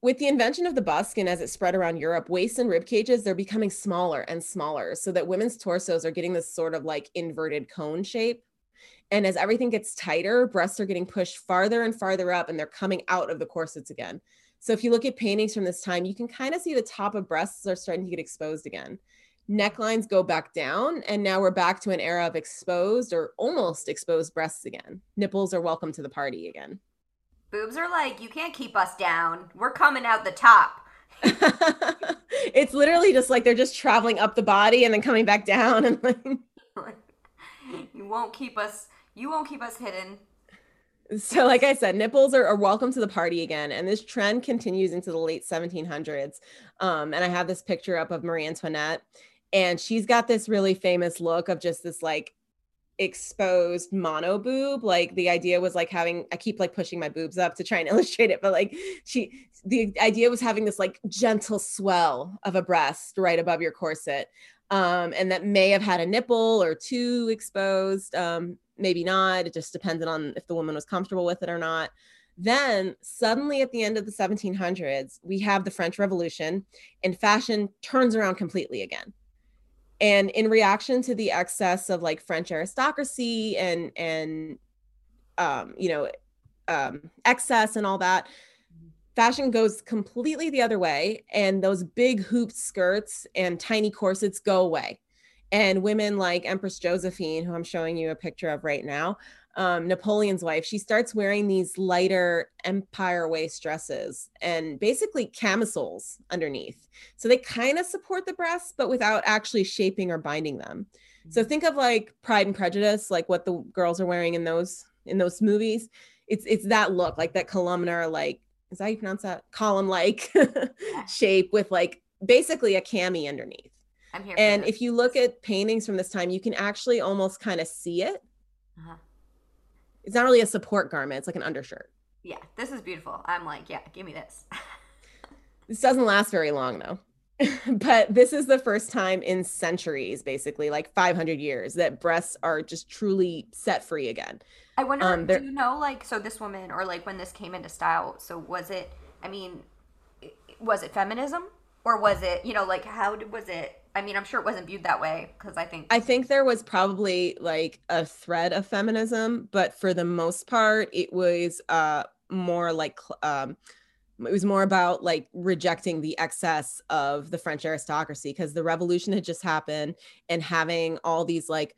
Speaker 1: with the invention of the busk and as it spread around Europe, waist and rib cages, they're becoming smaller and smaller so that women's torsos are getting this sort of like inverted cone shape. And as everything gets tighter, breasts are getting pushed farther and farther up and they're coming out of the corsets again. So if you look at paintings from this time, you can kind of see the top of breasts are starting to get exposed again. Necklines go back down, and now we're back to an era of exposed or almost exposed breasts again. Nipples are welcome to the party again.
Speaker 2: Boobs are like, you can't keep us down. We're coming out the top.
Speaker 1: it's literally just like they're just traveling up the body and then coming back down and like
Speaker 2: you won't keep us you won't keep us hidden
Speaker 1: so like i said nipples are, are, welcome to the party again and this trend continues into the late 1700s um, and i have this picture up of marie antoinette and she's got this really famous look of just this like exposed mono boob like the idea was like having i keep like pushing my boobs up to try and illustrate it but like she the idea was having this like gentle swell of a breast right above your corset um and that may have had a nipple or two exposed um maybe not it just depended on if the woman was comfortable with it or not. Then suddenly at the end of the 1700s we have the french revolution and fashion turns around completely again and in reaction to the excess of like french aristocracy and and um you know um excess and all that fashion goes completely the other way and those big hooped skirts and tiny corsets go away. And women like Empress Josephine, who I'm showing you a picture of right now, um, Napoleon's wife, she starts wearing these lighter empire waist dresses and basically camisoles underneath. So they kind of support the breasts, but without actually shaping or binding them. So think of like Pride and Prejudice, like what the girls are wearing in those in those movies. It's it's that look, like that columnar, like is that how you pronounce that? Column like shape with like basically a cami underneath.
Speaker 2: I'm here.
Speaker 1: And if you look at paintings from this time, you can actually almost kind of see it.
Speaker 2: Uh-huh.
Speaker 1: It's not really a support garment, it's like an undershirt.
Speaker 2: Yeah, this is beautiful. I'm like, yeah, give me this.
Speaker 1: This doesn't last very long though. but this is the first time in centuries, basically, like 500 years, that breasts are just truly set free again.
Speaker 2: I wonder,
Speaker 1: Um,
Speaker 2: do you know, like, so this woman, or like when this came into style, so was it, I mean, was it feminism? Or was it, you know, like, how was it? I mean, I'm sure it wasn't viewed that way because I think,
Speaker 1: I think there was probably like a thread of feminism, but for the most part, it was uh more like um it was more about like rejecting the excess of the French aristocracy because the revolution had just happened and having all these like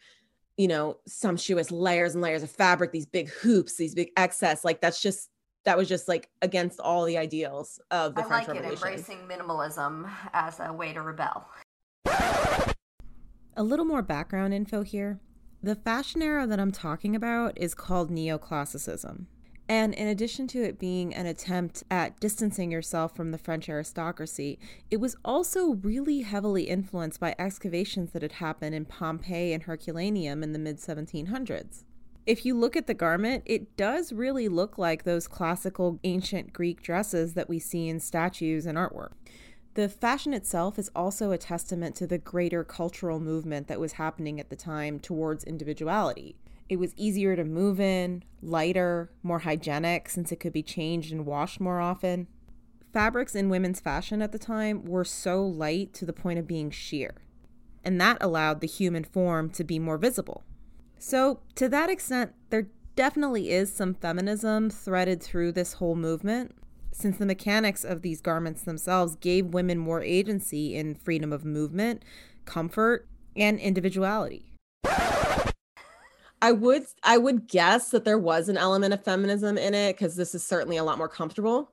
Speaker 1: you know sumptuous layers and layers of fabric, these big hoops, these big excess, like that's just that was just like against all the ideals of the
Speaker 2: I
Speaker 1: French
Speaker 2: like it, embracing minimalism as a way to rebel.
Speaker 3: A little more background info here. The fashion era that I'm talking about is called neoclassicism. And in addition to it being an attempt at distancing yourself from the French aristocracy, it was also really heavily influenced by excavations that had happened in Pompeii and Herculaneum in the mid 1700s. If you look at the garment, it does really look like those classical ancient Greek dresses that we see in statues and artwork. The fashion itself is also a testament to the greater cultural movement that was happening at the time towards individuality. It was easier to move in, lighter, more hygienic since it could be changed and washed more often. Fabrics in women's fashion at the time were so light to the point of being sheer, and that allowed the human form to be more visible. So, to that extent, there definitely is some feminism threaded through this whole movement, since the mechanics of these garments themselves gave women more agency in freedom of movement, comfort, and individuality.
Speaker 1: I would I would guess that there was an element of feminism in it because this is certainly a lot more comfortable.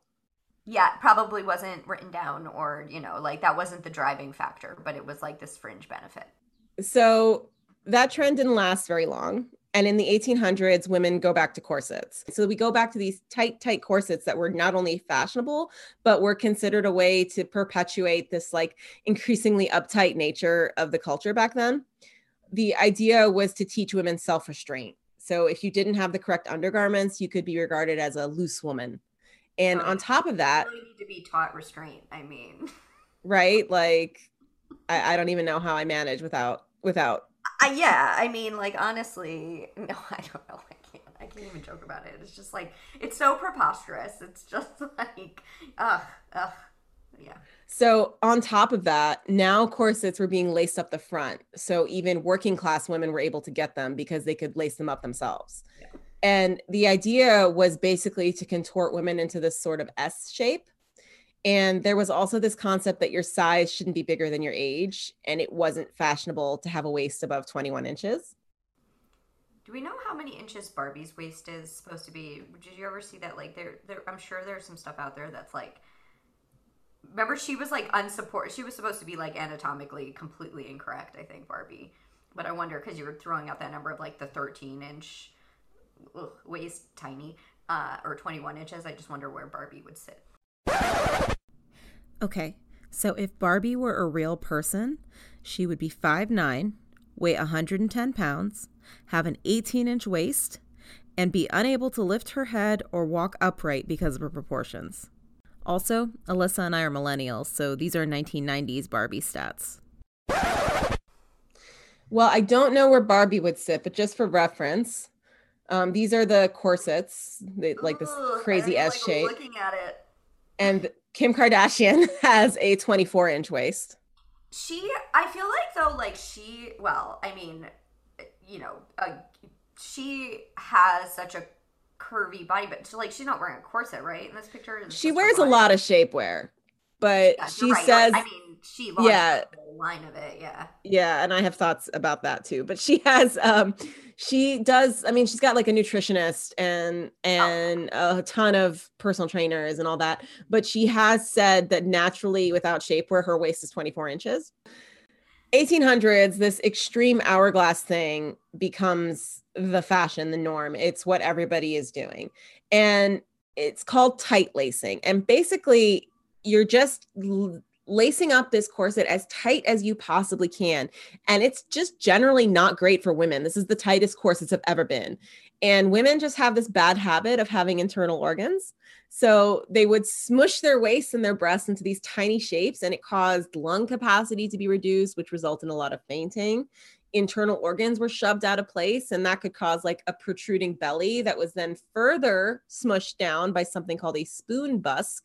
Speaker 2: Yeah, probably wasn't written down or, you know, like that wasn't the driving factor, but it was like this fringe benefit.
Speaker 1: So that trend didn't last very long. And in the 1800s, women go back to corsets. So we go back to these tight, tight corsets that were not only fashionable, but were considered a way to perpetuate this like increasingly uptight nature of the culture back then. The idea was to teach women self restraint. So if you didn't have the correct undergarments, you could be regarded as a loose woman. And on top of that,
Speaker 2: You need to be taught restraint. I mean,
Speaker 1: right? Like I, I don't even know how I manage without without
Speaker 2: I, yeah, I mean, like honestly, no, I don't know. I can't. I can't even joke about it. It's just like it's so preposterous. It's just like, ugh, ugh, yeah.
Speaker 1: So, on top of that, now corsets were being laced up the front. So, even working class women were able to get them because they could lace them up themselves. And the idea was basically to contort women into this sort of S shape. And there was also this concept that your size shouldn't be bigger than your age. And it wasn't fashionable to have a waist above 21 inches.
Speaker 2: Do we know how many inches Barbie's waist is supposed to be? Did you ever see that? Like, there, there. I'm sure there's some stuff out there that's like. Remember, she was like unsupported. She was supposed to be like anatomically completely incorrect. I think Barbie, but I wonder because you were throwing out that number of like the 13 inch waist, tiny, uh, or 21 inches. I just wonder where Barbie would sit.
Speaker 3: Okay, so if Barbie were a real person, she would be 5'9, weigh 110 pounds, have an 18 inch waist, and be unable to lift her head or walk upright because of her proportions. Also, Alissa and I are millennials, so these are 1990s Barbie stats.
Speaker 1: Well, I don't know where Barbie would sit, but just for reference, um, these are the corsets, they, like this
Speaker 2: Ugh,
Speaker 1: crazy S
Speaker 2: like
Speaker 1: shape.
Speaker 2: Looking at it,
Speaker 1: And Kim Kardashian has a 24 inch waist.
Speaker 2: She, I feel like though, like she, well, I mean, you know, uh, she has such a curvy body, but like she's not wearing a corset, right? In this picture,
Speaker 1: She wears a lot of shapewear, but
Speaker 2: Yeah,
Speaker 1: she
Speaker 2: right,
Speaker 1: says,
Speaker 2: right. I mean, she
Speaker 1: yeah,
Speaker 2: line of it, yeah.
Speaker 1: Yeah, and I have thoughts about that too. But she has um she does I mean she's got like a nutritionist and and oh. a ton of personal trainers and all that, but she has said that naturally without shapewear her waist is 24 inches. 1800s this extreme hourglass thing becomes the fashion, the norm. It's what everybody is doing. And it's called tight lacing. And basically you're just lacing up this corset as tight as you possibly can. And it's just generally not great for women. This is the tightest corsets have ever been. And women just have this bad habit of having internal organs. So they would smush their waist and their breasts into these tiny shapes, and it caused lung capacity to be reduced, which resulted in a lot of fainting. Internal organs were shoved out of place, and that could cause like a protruding belly that was then further smushed down by something called a spoon busk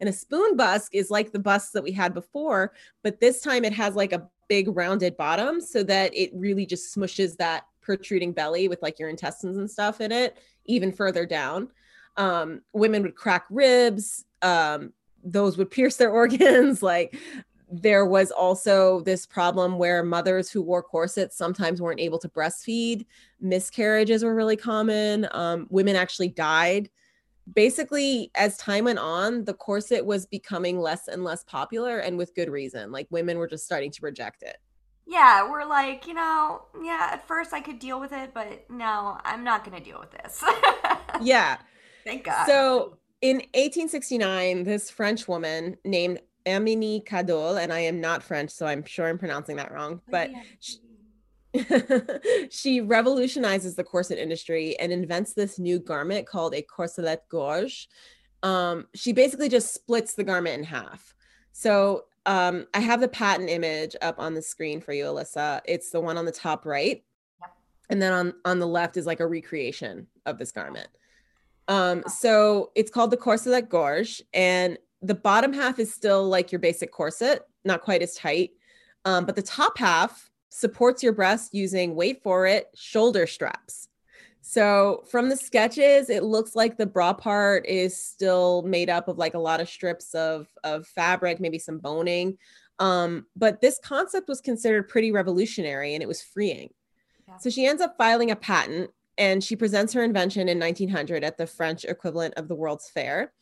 Speaker 1: and a spoon busk is like the busk that we had before, but this time it has like a big rounded bottom so that it really just smushes that protruding belly with like your intestines and stuff in it even further down. Um, women would crack ribs, um, those would pierce their organs. like there was also this problem where mothers who wore corsets sometimes weren't able to breastfeed. Miscarriages were really common. Um, women actually died basically as time went on the corset was becoming less and less popular and with good reason like women were just starting to reject it.
Speaker 2: Yeah we're like you know yeah at first i could deal with it but no i'm not gonna deal with this.
Speaker 1: Yeah.
Speaker 2: Thank god.
Speaker 1: So in 1869 this french woman named Herminie Cadolle, and I am not French, so I'm sure I'm pronouncing that wrong. Oh, but she, she revolutionizes the corset industry and invents this new garment called a corselet gorge. Um, she basically just splits the garment in half. So um, I have the patent image up on the screen for you, Alissa. It's the one on the top right. Yep. And then on, on the left is like a recreation of this garment. Um, so it's called the corselet gorge. And the bottom half is still like your basic corset, not quite as tight. Um, but the top half supports your breast using, wait for it, shoulder straps. So from the sketches, it looks like the bra part is still made up of like a lot of strips of, of fabric, maybe some boning. Um, but this concept was considered pretty revolutionary and it was freeing. Yeah. So she ends up filing a patent and she presents her invention in 1900 at the French equivalent of the World's Fair.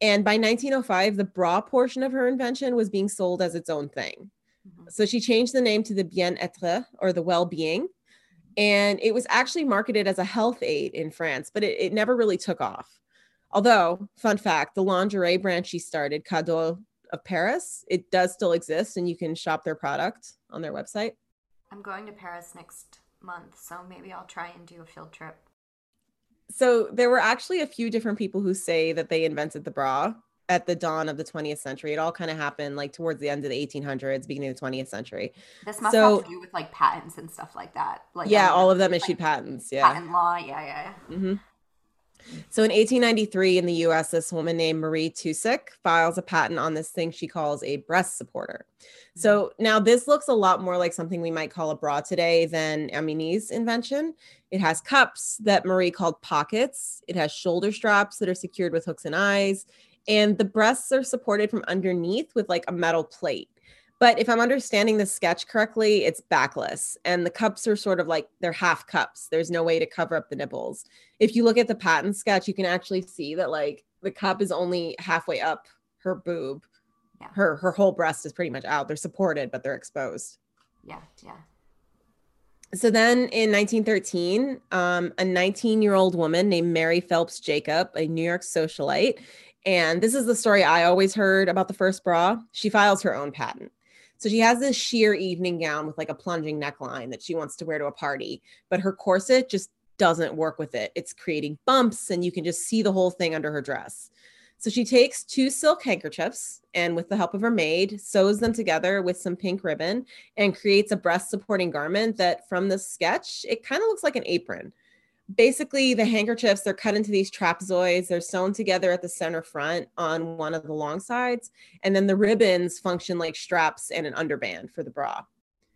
Speaker 1: And by 1905, the bra portion of her invention was being sold as its own thing. Mm-hmm. So she changed the name to the bien-être or the well-being. And it was actually marketed as a health aid in France, but it, it never really took off. Although, fun fact, the lingerie brand she started, Cadolle of Paris, it does still exist and you can shop their product on their website.
Speaker 2: I'm going to Paris next month, so maybe I'll try and do a field trip.
Speaker 1: So there were actually a few different people who say that they invented the bra at the dawn of the 20th century. It all kind of happened like towards the end of the 1800s, beginning of the 20th century.
Speaker 2: This must so, have to do with like patents and stuff like that. Like
Speaker 1: yeah, all of them issued like, patents. Yeah,
Speaker 2: patent law. Yeah, yeah. yeah.
Speaker 1: Mm-hmm. So in 1893 in the US, this woman named Marie Tucek files a patent on this thing she calls a breast supporter. So mm-hmm. now this looks a lot more like something we might call a bra today than Herminie's invention. It has cups that Marie called pockets. It has shoulder straps that are secured with hooks and eyes and the breasts are supported from underneath with like a metal plate. But if I'm understanding the sketch correctly, it's backless and the cups are sort of like they're half cups. There's no way to cover up the nipples. If you look at the patent sketch, you can actually see that like the cup is only halfway up her boob. Yeah. Her her whole breast is pretty much out. They're supported, but they're exposed.
Speaker 2: Yeah, yeah.
Speaker 1: So then in 1913, um, a 19 year old woman named Mary Phelps Jacob, a New York socialite, and this is the story I always heard about the first bra. She files her own patent. So she has this sheer evening gown with like a plunging neckline that she wants to wear to a party, but her corset just doesn't work with it. It's creating bumps and you can just see the whole thing under her dress. So she takes two silk handkerchiefs and, with the help of her maid, sews them together with some pink ribbon and creates a breast supporting garment that, from the sketch, it kind of looks like an apron basically the handkerchiefs they're cut into these trapezoids they're sewn together at the center front on one of the long sides and then the ribbons function like straps and an underband for the bra.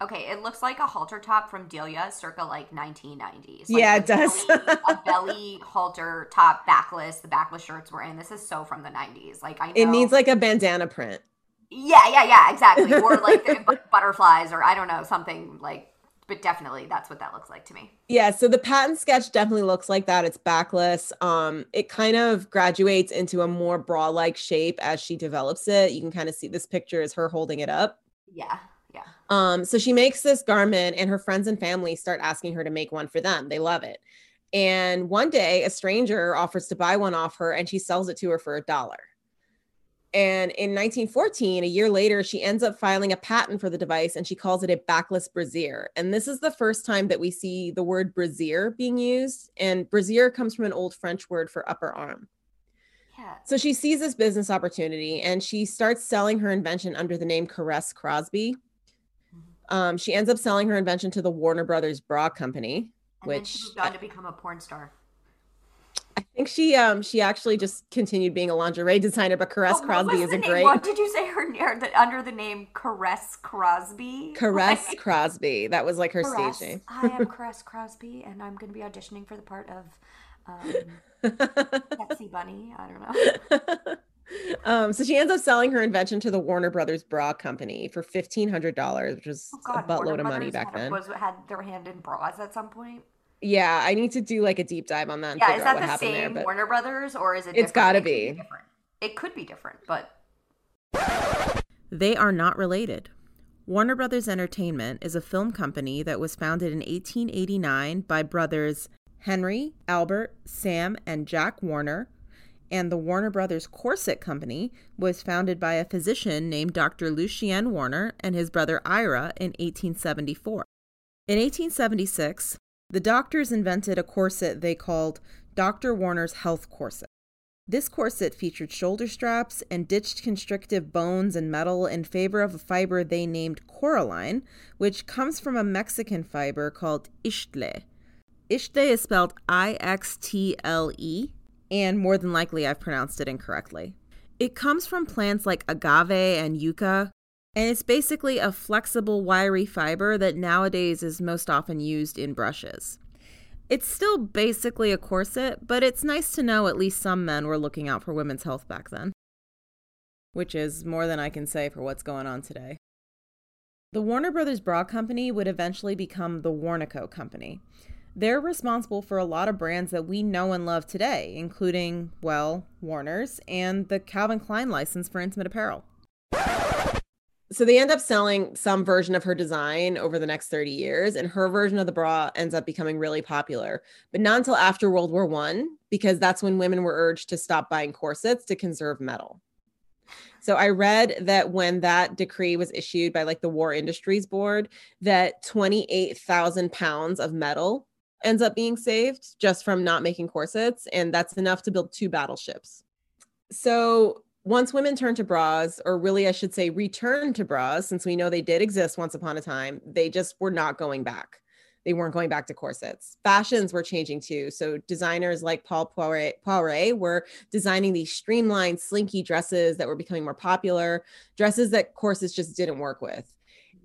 Speaker 2: Okay it looks like a halter top from delia circa like 1990s like
Speaker 1: yeah it does
Speaker 2: belly, a belly halter top backless the backless shirts were in. This is so from the 90s like i know,
Speaker 1: it needs like a bandana print.
Speaker 2: Yeah, yeah, yeah, exactly. Or like the butterflies, or I don't know, something like. But definitely, that's what that looks like to me.
Speaker 1: Yeah, so the patent sketch definitely looks like that. It's backless. Um, it kind of graduates into a more bra-like shape as she develops it. You can kind of see this picture is her holding it up.
Speaker 2: Yeah, yeah.
Speaker 1: Um, so she makes this garment, and her friends and family start asking her to make one for them. They love it. And one day, a stranger offers to buy one off her, and she sells it to her for a dollar. And in 1914, a year later, she ends up filing a patent for the device and she calls it a backless brassiere. And this is the first time that we see the word brassiere being used. And brassiere comes from an old French word for upper arm.
Speaker 2: Yeah.
Speaker 1: So she sees this business opportunity and she starts selling her invention under the name Caresse Crosby. Um, she ends up selling her invention to the Warner Brothers Bra Company,
Speaker 2: And
Speaker 1: which
Speaker 2: then she moved on to become a porn star.
Speaker 1: I think she um she actually just continued being a lingerie designer, but Caresse
Speaker 2: Oh,
Speaker 1: Crosby is a
Speaker 2: name?
Speaker 1: great
Speaker 2: What did you say her or the, under the name Caresse Crosby?
Speaker 1: Caresse
Speaker 2: Like,
Speaker 1: Crosby. That was like her
Speaker 2: Caresse.
Speaker 1: stage name.
Speaker 2: I am Caresse Crosby, and I'm going to be auditioning for the part of um, Sexy Bunny. I don't know.
Speaker 1: um, so she ends up selling her invention to the Warner Brothers Bra Company for fifteen hundred dollars, which was
Speaker 2: Oh God,
Speaker 1: a buttload
Speaker 2: Warner
Speaker 1: of money
Speaker 2: Brothers
Speaker 1: back
Speaker 2: had,
Speaker 1: then.
Speaker 2: Was had their hand in bras at some point.
Speaker 1: Yeah, I need to do like a deep dive on that. And
Speaker 2: Yeah,
Speaker 1: figure
Speaker 2: is
Speaker 1: out
Speaker 2: that
Speaker 1: what
Speaker 2: the
Speaker 1: happened
Speaker 2: same
Speaker 1: there, but
Speaker 2: Warner Brothers, or is it? Different?
Speaker 1: It's gotta
Speaker 2: It could
Speaker 1: be.
Speaker 2: different. It could be different, but
Speaker 3: They are not related. Warner Brothers Entertainment is a film company that was founded in 1889 by brothers Henry, Albert, Sam, and Jack Warner, and the Warner Brothers Corset Company was founded by a physician named Dr. Lucien Warner and his brother Ira in 1874. In 1876, the doctors invented a corset they called Dr. Warner's Health Corset. This corset featured shoulder straps and ditched constrictive bones and metal in favor of a fiber they named coralline, which comes from a Mexican fiber called ixtle. Ixtle is spelled I X T L E, and more than likely I've pronounced it incorrectly. It comes from plants like agave and yucca, and it's basically a flexible, wiry fiber that nowadays is most often used in brushes. It's still basically a corset, but it's nice to know at least some men were looking out for women's health back then. Which is more than I can say for what's going on today. The Warner Brothers Bra Company would eventually become the Warnaco Company. They're responsible for a lot of brands that we know and love today, including, well, Warner's and the Calvin Klein license for intimate apparel.
Speaker 1: So they end up selling some version of her design over the next 30 years and her version of the bra ends up becoming really popular but not until after world war one because that's when women were urged to stop buying corsets to conserve metal. So i read that when that decree was issued by like the war industries board that 28000 pounds of metal ends up being saved just from not making corsets and that's enough to build two battleships. So once women turned to bras, or really, I should say, returned to bras, since we know they did exist once upon a time, they just were not going back. They weren't going back to corsets. Fashions were changing too. So designers like Paul Poiret, Poiret were designing these streamlined, slinky dresses that were becoming more popular, dresses that corsets just didn't work with.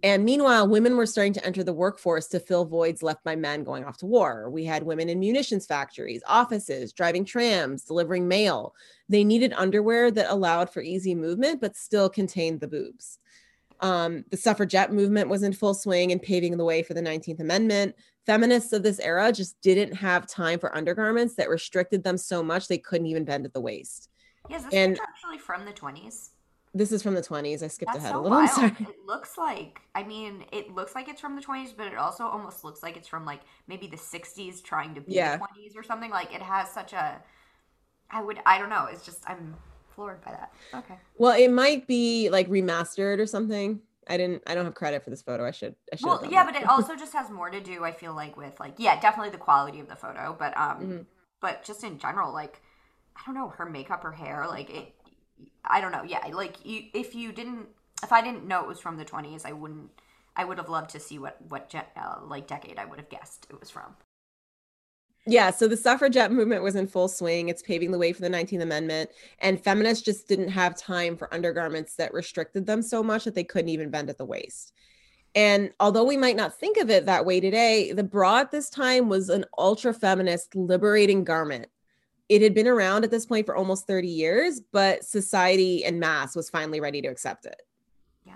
Speaker 1: And meanwhile, women were starting to enter the workforce to fill voids left by men going off to war. We had women in munitions factories, offices, driving trams, delivering mail. They needed underwear that allowed for easy movement, but still contained the boobs. Um, the suffragette movement was in full swing and paving the way for the 19th Amendment. Feminists of this era just didn't have time for undergarments that restricted them so much they couldn't even bend at the waist.
Speaker 2: yeah, is this
Speaker 1: And-
Speaker 2: actually from the twenties?
Speaker 1: This is from the 20s. I skipped
Speaker 2: That's
Speaker 1: ahead
Speaker 2: so
Speaker 1: a little. I'm sorry.
Speaker 2: It looks like, I mean, it looks like it's from the 20s, but it also almost looks like it's from like maybe the 60s trying to be
Speaker 1: Yeah.
Speaker 2: the 20s or something. Like it has such a, I would, I don't know. It's just, I'm floored by that. Okay.
Speaker 1: Well, it might be like remastered or something. I didn't. I don't have credit for this photo. I should. I should.
Speaker 2: Well, yeah, but it also just has more to do, I feel like, with like, yeah, definitely the quality of the photo, but, um,
Speaker 1: Mhm.
Speaker 2: but just in general, like, I don't know, her makeup, her hair, like it, I don't know. Yeah. Like you, if you didn't, if I didn't know it was from the 20s, I wouldn't, I would have loved to see what, what, uh, like decade I would have guessed it was from.
Speaker 1: Yeah, so the suffragette movement was in full swing. It's paving the way for the 19th Amendment. And feminists just didn't have time for undergarments that restricted them so much that they couldn't even bend at the waist. And although we might not think of it that way today, the bra at this time was an ultra feminist, liberating garment. It had been around at this point for almost 30 years, but society and mass was finally ready to accept it. Yeah.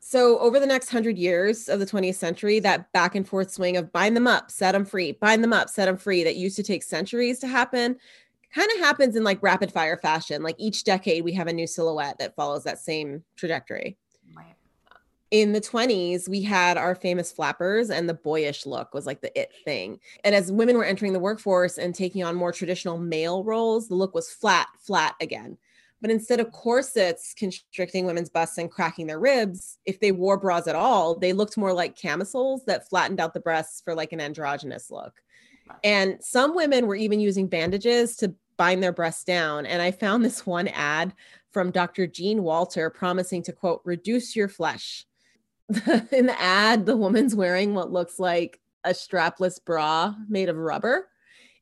Speaker 1: So, over the next hundred years of the 20th century, that back and forth swing of bind them up, set them free, bind them up, set them free, that used to take centuries to happen, kind of happens in like rapid fire fashion. Like each decade, we have a new silhouette that follows that same trajectory. In the 20s, we had our famous flappers, and the boyish look was like the it thing. And as women were entering the workforce and taking on more traditional male roles, the look was flat, flat again. But instead of corsets constricting women's busts and cracking their ribs, if they wore bras at all, they looked more like camisoles that flattened out the breasts for like an androgynous look. And some women were even using bandages to bind their breasts down. And I found this one ad from Dr. Jean Walter promising to quote, reduce your flesh. In the ad, the woman's wearing what looks like a strapless bra made of rubber.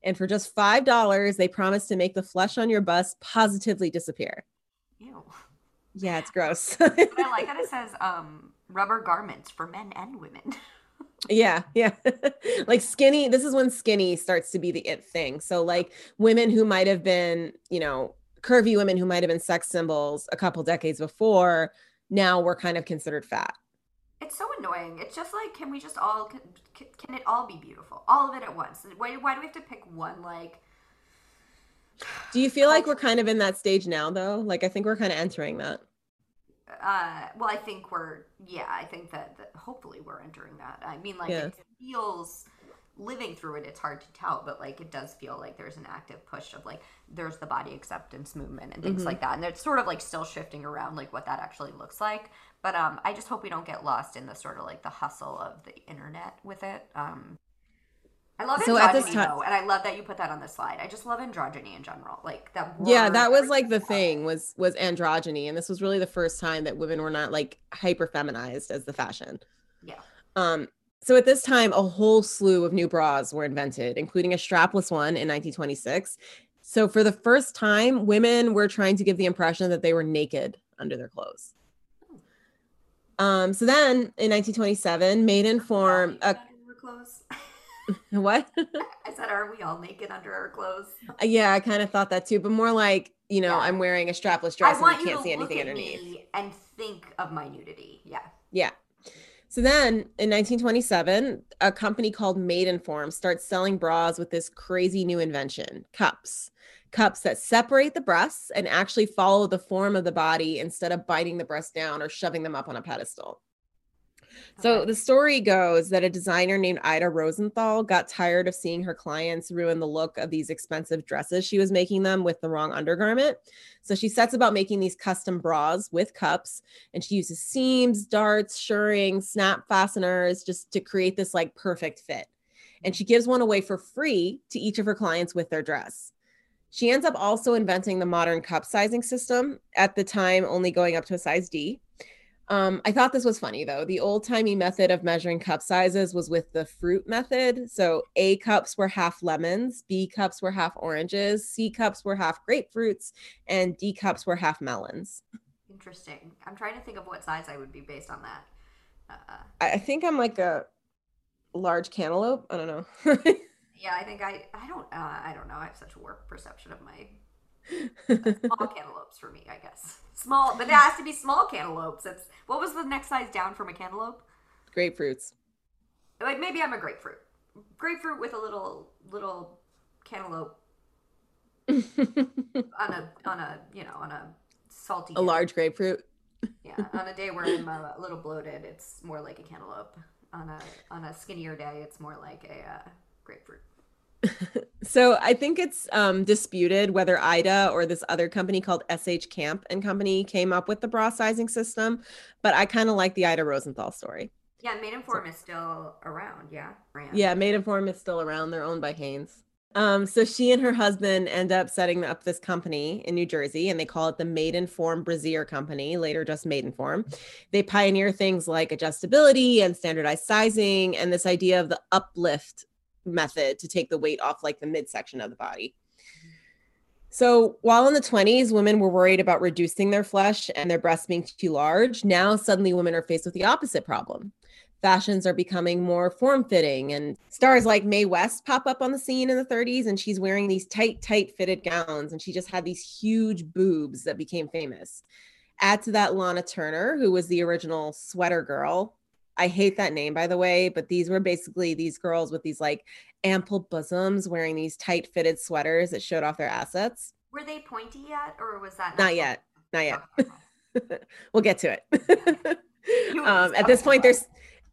Speaker 1: And for just $5, they promise to make the flesh on your bust positively disappear.
Speaker 2: Ew.
Speaker 1: Yeah, it's gross.
Speaker 2: I like that it says um, rubber garments for men and women.
Speaker 1: yeah, yeah. like skinny, this is when skinny starts to be the it thing. So, like women who might have been, you know, curvy women who might have been sex symbols a couple decades before, now we're kind of considered fat.
Speaker 2: It's so annoying. It's just like, can we just all can, can it all be beautiful, all of it at once? Why why do we have to pick one? Like,
Speaker 1: Do you feel like we're kind of in that stage now, though? Like, I think we're kind of entering that.
Speaker 2: uh, well, I think we're yeah. I think that, that hopefully we're entering that. I mean, like
Speaker 1: Yeah.
Speaker 2: it feels living through it. It's hard to tell, but like it does feel like there's an active push of like there's the body acceptance movement and things
Speaker 1: Mhm.
Speaker 2: like that, and it's sort of like still shifting around like what that actually looks like. But um, I just hope we don't get lost in the sort of like the hustle of the internet with it. Um, I love
Speaker 1: So at this ti-
Speaker 2: though, and I love that you put that on the slide. I just love androgyny in general, like that.
Speaker 1: yeah that was like the thing was was androgyny and this was really the first time that women were not like hyper feminized as the fashion
Speaker 2: Yeah.
Speaker 1: um so at this time a whole slew of new bras were invented including a strapless one in 1926 so for the first time women were trying to give the impression that they were naked under their clothes um so then in 1927 Maidenform a,
Speaker 2: Under our clothes.
Speaker 1: what
Speaker 2: I said, are we all naked under our clothes?
Speaker 1: yeah i kind of thought that too but more like you know
Speaker 2: Yeah.
Speaker 1: i'm wearing a strapless dress
Speaker 2: I
Speaker 1: and you can't
Speaker 2: to
Speaker 1: see
Speaker 2: look
Speaker 1: anything
Speaker 2: at
Speaker 1: underneath
Speaker 2: me and think of my nudity. Yeah.
Speaker 1: Yeah. So then in 1927, a company called Maidenform starts selling bras with this crazy new invention cups. Cups that separate the breasts and actually follow the form of the body instead of biting the breasts down or shoving them up on a pedestal. So the story goes that a designer named Ida Rosenthal got tired of seeing her clients ruin the look of these expensive dresses she was making them with the wrong undergarment. So she sets about making these custom bras with cups and she uses seams, darts, shirring, snap fasteners just to create this like perfect fit. And she gives one away for free to each of her clients with their dress. She ends up also inventing the modern cup sizing system, at the time only going up to a size D. Um, I thought this was funny though. The old timey method of measuring cup sizes was with the fruit method. So A cups were half lemons, B cups were half oranges, C cups were half grapefruits, and D cups were half melons.
Speaker 2: Interesting. I'm trying to think of what size I would be based on that. Uh,
Speaker 1: I I think I'm like a large cantaloupe. I don't know.
Speaker 2: yeah, I think I. I don't. Uh, I don't know. I have such a warped perception of my small cantaloupes for me. I guess small, but it has to be small cantaloupes. It's what was the next size down from a cantaloupe?
Speaker 1: Grapefruits.
Speaker 2: Like maybe I'm a grapefruit. Grapefruit with a little little cantaloupe on a on a you know on a salty
Speaker 1: a
Speaker 2: day.
Speaker 1: large grapefruit.
Speaker 2: yeah on a day where I'm a little bloated it's more like a cantaloupe on a on a skinnier day it's more like a uh, grapefruit
Speaker 1: So I think it's um, disputed whether Ida or this other company called SH Camp and Company came up with the bra sizing system, but I kind of like the Ida Rosenthal story.
Speaker 2: yeah Maidenform is still around yeah brand.
Speaker 1: Yeah, Maidenform is still around. They're owned by Hanes. Um, so she and her husband end up setting up this company in New Jersey, and they call it the Maidenform Brassiere Company, later just Maidenform. They pioneer things like adjustability and standardized sizing, and this idea of the uplift method to take the weight off like the midsection of the body. So while in the 20s, women were worried about reducing their flesh and their breasts being too large, now suddenly women are faced with the opposite problem fashions are becoming more form fitting and stars like Mae West pop up on the scene in the 30s and she's wearing these tight tight fitted gowns and she just had these huge boobs that became famous. Add to that Lana Turner, who was the original sweater girl. I hate that name, by the way, but these were basically these girls with these like ample bosoms wearing these tight fitted sweaters that showed off their assets.
Speaker 2: Were they pointy yet, or was that
Speaker 1: not yet? Not yet. we'll get to it. um, at this point, there's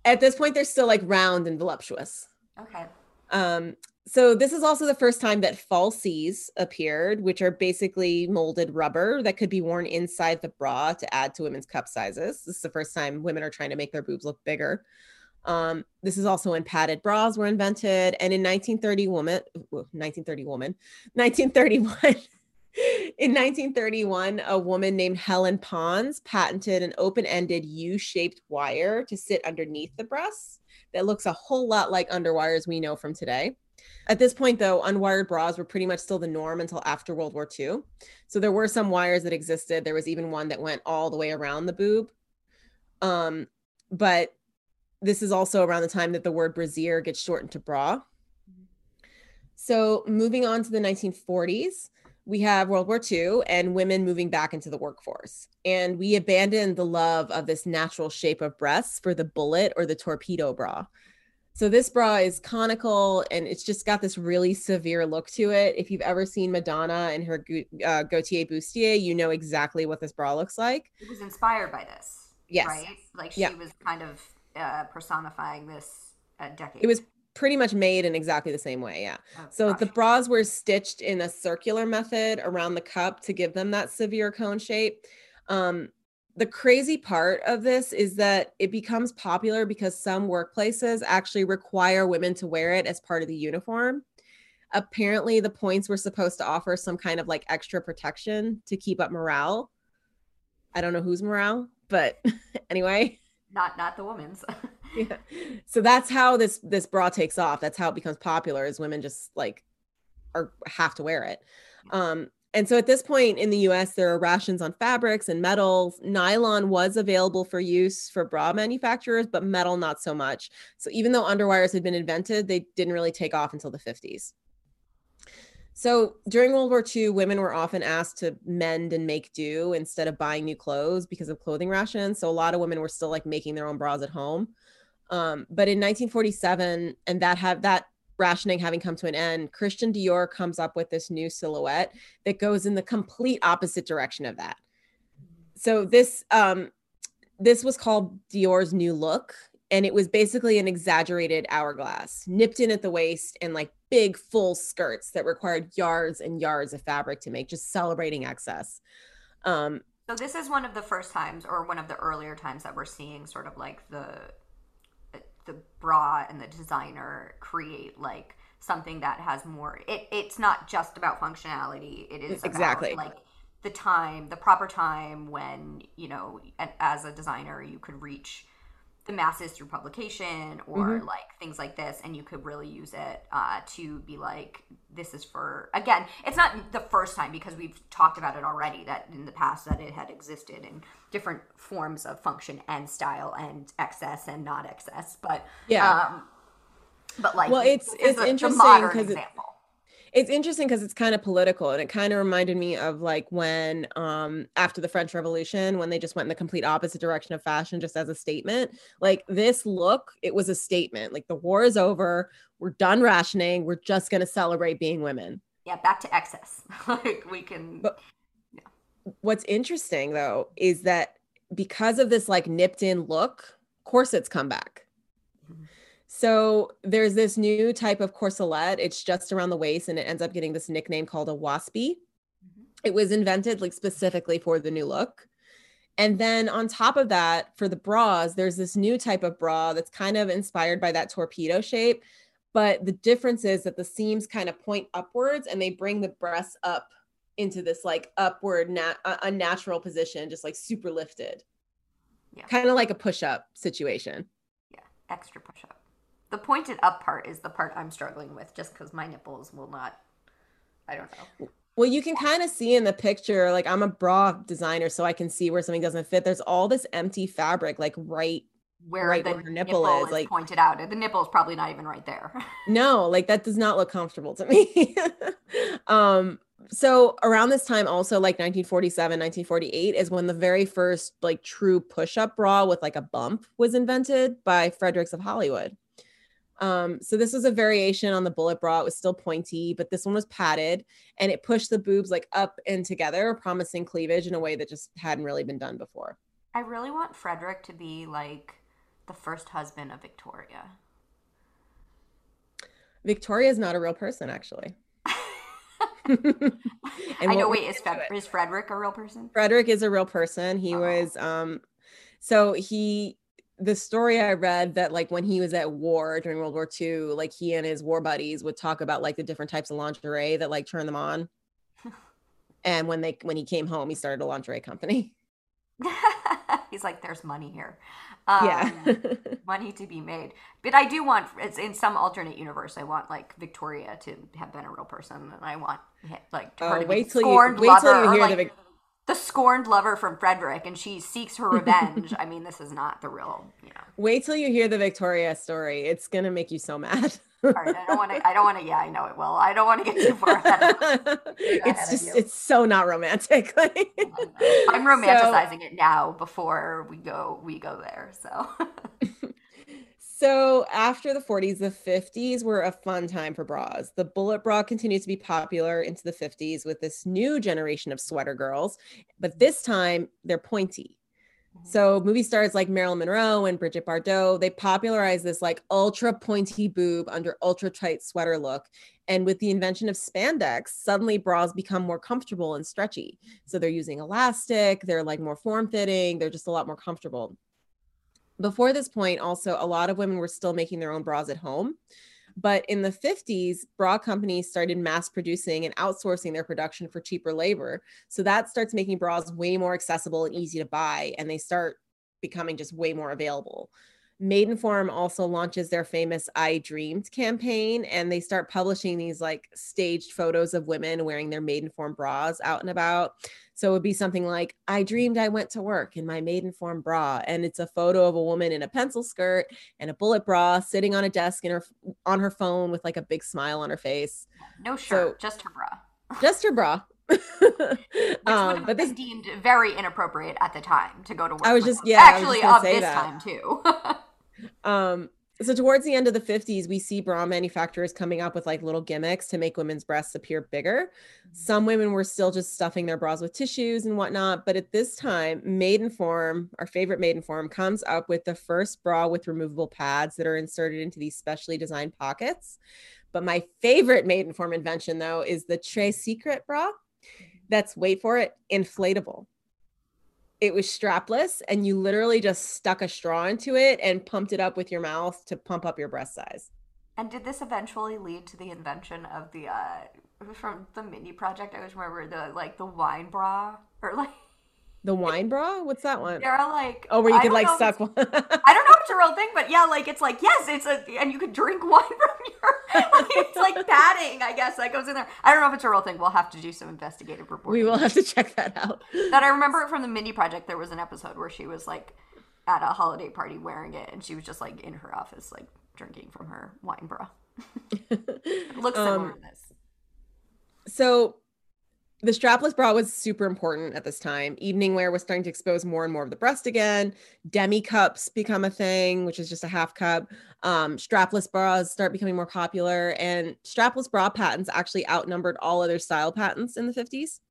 Speaker 1: at this point they're still like round and voluptuous.
Speaker 2: Okay.
Speaker 1: Um, so this is also the first time that falsies appeared, which are basically molded rubber that could be worn inside the bra to add to women's cup sizes. This is the first time women are trying to make their boobs look bigger. Um, this is also when padded bras were invented, and in 1930 woman, 1930 woman, 1931. In 1931, a woman named Helen Pons patented an open ended U shaped wire to sit underneath the breasts that looks a whole lot like underwires we know from today. At this point, though, unwired bras were pretty much still the norm until after World War II. So there were some wires that existed. There was even one that went all the way around the boob. Um, but this is also around the time that the word brassiere gets shortened to bra. So moving on to the 1940s, we have World War II and women moving back into the workforce. And we abandoned the love of this natural shape of breasts for the bullet or the torpedo bra. So this bra is conical and it's just got this really severe look to it. If you've ever seen Madonna and her uh, Gaultier bustier, you know exactly what this bra looks like.
Speaker 2: It was inspired by this.
Speaker 1: Yes.
Speaker 2: Right? Like she yeah. was kind of uh, personifying this a decade.
Speaker 1: It was pretty much made in exactly the same way. Yeah. Oh, so gosh. the bras were stitched in a circular method around the cup to give them that severe cone shape. Um, the crazy part of this is that it becomes popular because some workplaces actually require women to wear it as part of the uniform. Apparently, the points were supposed to offer some kind of like extra protection to keep up morale. I don't know whose morale, but anyway.
Speaker 2: Not not the woman's.
Speaker 1: yeah. So that's how this this bra takes off. That's how it becomes popular is women just like are have to wear it. Um and so at this point in the US, there are rations on fabrics and metals. Nylon was available for use for bra manufacturers, but metal not so much. So even though underwires had been invented, they didn't really take off until the 50s. So during World War II, women were often asked to mend and make do instead of buying new clothes because of clothing rations. So a lot of women were still like making their own bras at home. Um, but in 1947, and that have that rationing having come to an end, Christian Dior comes up with this new silhouette that goes in the complete opposite direction of that. So this um, this was called Dior's new look, and it was basically an exaggerated hourglass, nipped in at the waist, and like big full skirts that required yards and yards of fabric to make, just celebrating excess. Um,
Speaker 2: so this is one of the first times, or one of the earlier times that we're seeing sort of like the bra and the designer create like something that has more it, it's not just about functionality it is
Speaker 1: exactly.
Speaker 2: about, like the time the proper time when you know as a designer you could reach the masses through publication or mm-hmm. like things like this and you could really use it uh, to be like this is for again it's not the first time because we've talked about it already that in the past that it had existed in different forms of function and style and excess and not excess but
Speaker 1: yeah
Speaker 2: um, but like
Speaker 1: well it's it's the, interesting because example it's interesting because it's kind of political and it kind of reminded me of like when um after the french revolution when they just went in the complete opposite direction of fashion just as a statement like this look it was a statement like the war is over we're done rationing we're just going to celebrate being women.
Speaker 2: Yeah back to excess. Like we can
Speaker 1: but yeah. what's interesting though is that because of this like nipped in look corsets come back so there's this new type of corselet. It's just around the waist and it ends up getting this nickname called a waspie. Mm-hmm. It was invented like specifically for the new look. And then on top of that, for the bras, there's this new type of bra that's kind of inspired by that torpedo shape. But the difference is that the seams kind of point upwards and they bring the breasts up into this like upward, nat- unnatural position, just like super lifted. Yeah. Kind of like a push up situation.
Speaker 2: Yeah, extra push up. The pointed up part is the part I'm struggling with just because my nipples will not, I don't know.
Speaker 1: Well, you can kind of see in the picture, like I'm a bra designer, so I can see where something doesn't fit. There's all this empty fabric, like right
Speaker 2: where right the where nipple, nipple is, like pointed out. The nipple is probably not even right there.
Speaker 1: no, like that does not look comfortable to me. um, so around this time also like 1947 1948 is when the very first like true push-up bra with like a bump was invented by fredericks of hollywood um, so this was a variation on the bullet bra it was still pointy but this one was padded and it pushed the boobs like up and together promising cleavage in a way that just hadn't really been done before
Speaker 2: I really want Frederick to be like the first husband of Victoria.
Speaker 1: victoria is not a real person actually And
Speaker 2: I know. Wait, is, Fred- is Frederick a real person?
Speaker 1: Frederick is a real person. He
Speaker 2: Oh.
Speaker 1: was um so he the story I read that like when he was at war during World War II, like he and his war buddies would talk about like the different types of lingerie that like turn them on. and when they when he came home, he started a lingerie company.
Speaker 2: He's like, there's money here. Um,
Speaker 1: yeah.
Speaker 2: money to be made. But I do want, it's in some alternate universe, I want like Victoria to have been a real person, and I want like
Speaker 1: Oh,
Speaker 2: to
Speaker 1: wait
Speaker 2: the
Speaker 1: till you- wait till you hear the
Speaker 2: like,
Speaker 1: Vic-
Speaker 2: the scorned lover from Frederick, and she seeks her revenge. I mean, this is not the real, you know.
Speaker 1: Wait till you hear the Victoria story. It's gonna make you so mad.
Speaker 2: All right, I don't want to. I don't want to. Yeah, I know it will. I don't want to get too far ahead. Of,
Speaker 1: it's just it's so not romantic. Like
Speaker 2: I'm romanticizing it now before we go. We go there. So
Speaker 1: So after the 40s, the 50s were a fun time for bras. The bullet bra continues to be popular into the 50s with this new generation of sweater girls, but this time they're pointy. So mm-hmm. movie stars like Marilyn Monroe and Brigitte Bardot, they popularized this like ultra pointy boob under ultra tight sweater look. And with the invention of spandex, suddenly bras become more comfortable and stretchy. So they're using elastic, they're like more form fitting, they're just a lot more comfortable before this point also a lot of women were still making their own bras at home. But in the 50s bra companies started mass producing and outsourcing their production for cheaper labor. So that starts making bras way more accessible and easy to buy and they start becoming just way more available Maidenform also launches their famous I Dreamed campaign and they start publishing these like staged photos of women wearing their Maidenform bras out and about. So it would be something like I dreamed I went to work in my Maidenform bra and it's a photo of a woman in a pencil skirt and a bullet bra sitting on a desk in her on her phone with like a big smile on her face.
Speaker 2: no shirt, just her bra.
Speaker 1: Just her bra.
Speaker 2: Which would
Speaker 1: um,
Speaker 2: have
Speaker 1: but this
Speaker 2: been deemed very inappropriate at the time to go to work.
Speaker 1: I was just- yeah, was
Speaker 2: actually
Speaker 1: just
Speaker 2: of this
Speaker 1: that.
Speaker 2: time too.
Speaker 1: Um, so towards the end of the 50s, we see bra manufacturers coming up with like little gimmicks to make women's breasts appear bigger. Some women were still just stuffing their bras with tissues and whatnot, but at this time, Maidenform, our favorite Maidenform, comes up with the first bra with removable pads that are inserted into these specially designed pockets. But my favorite Maidenform invention, though, is the Très Secret bra. That's wait for it, inflatable it was strapless and you literally just stuck a straw into it and pumped it up with your mouth to pump up your breast size.
Speaker 2: and did this eventually lead to the invention of the uh from the Mindy project? I always remember the like the wine bra or like
Speaker 1: The wine bra? What's that one?
Speaker 2: they're like
Speaker 1: Oh, where you could like suck one.
Speaker 2: I don't know if it's a real thing, but yeah, like it's like yes, it's a and you could drink wine from your like, it's like padding, I guess that goes in there. I don't know if it's a real thing. We'll have to do some investigative reporting.
Speaker 1: we will have to check that out.
Speaker 2: that I remember from the Mindy project. There was an episode where she was like at a holiday party wearing it, and she was just like in her office, like drinking from her wine bra. looks similar
Speaker 1: Um,
Speaker 2: to this.
Speaker 1: So the strapless bra was super important at this time. Evening wear was starting to expose more and more of the breast again. Demi cups become a thing, which is just a half cup. Um, strapless bras start becoming more popular, and strapless bra patents actually outnumbered all other style patents in the 50s.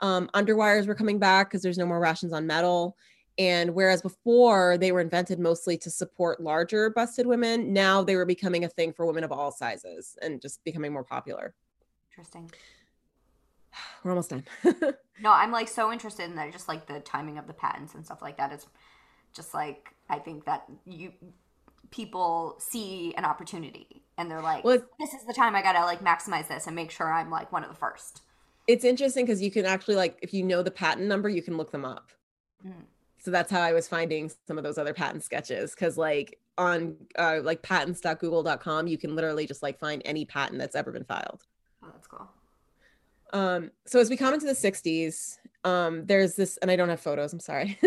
Speaker 1: Um, underwires were coming back because there's no more rations on metal. And whereas before they were invented mostly to support larger busted women, now they were becoming a thing for women of all sizes and just becoming more popular.
Speaker 2: Interesting.
Speaker 1: We're almost done.
Speaker 2: No, I'm like so interested in that. Just like the timing of the patents and stuff like that. It's just like I think that you people see an opportunity and they're like,
Speaker 1: Well,
Speaker 2: "This is the time I gotta like maximize this and make sure I'm like one of the first.
Speaker 1: it's interesting because you can actually like if you know the patent number, you can look them up.
Speaker 2: Mm.
Speaker 1: So that's how I was finding some of those other patent sketches because like on uh, like patents.google.com, you can literally just like find any patent that's ever been filed.
Speaker 2: Oh, that's cool.
Speaker 1: Um, so as we come into the 60s, um, there's this, and I don't have photos, I'm sorry.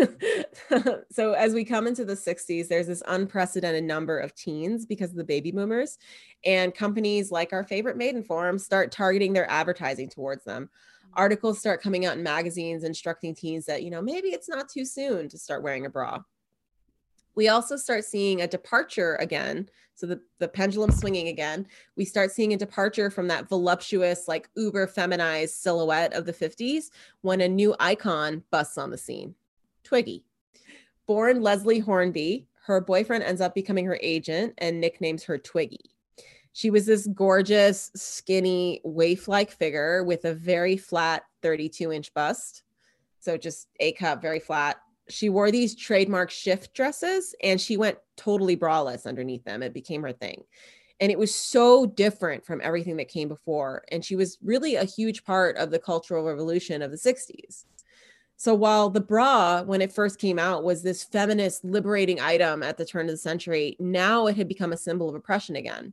Speaker 1: so, as we come into the 60s, there's this unprecedented number of teens because of the baby boomers, and companies like our favorite Maidenform start targeting their advertising towards them. Articles start coming out in magazines instructing teens that, you know, maybe it's not too soon to start wearing a bra we also start seeing a departure again. So the, the pendulum swinging again. We start seeing a departure from that voluptuous like uber feminized silhouette of the 50s when a new icon busts on the scene. Twiggy. Born lesley hornby her boyfriend ends up becoming her agent and nicknames her twiggy. She was this gorgeous skinny waif-like figure with a very flat 32 inch bust. So just a cup very flat she wore these trademark shift dresses and she went totally braless underneath them. It became her thing. And it was so different from everything that came before. And she was really a huge part of the cultural revolution of the 60s. So while the bra, when it first came out, was this feminist liberating item at the turn of the century, now it had become a symbol of oppression again.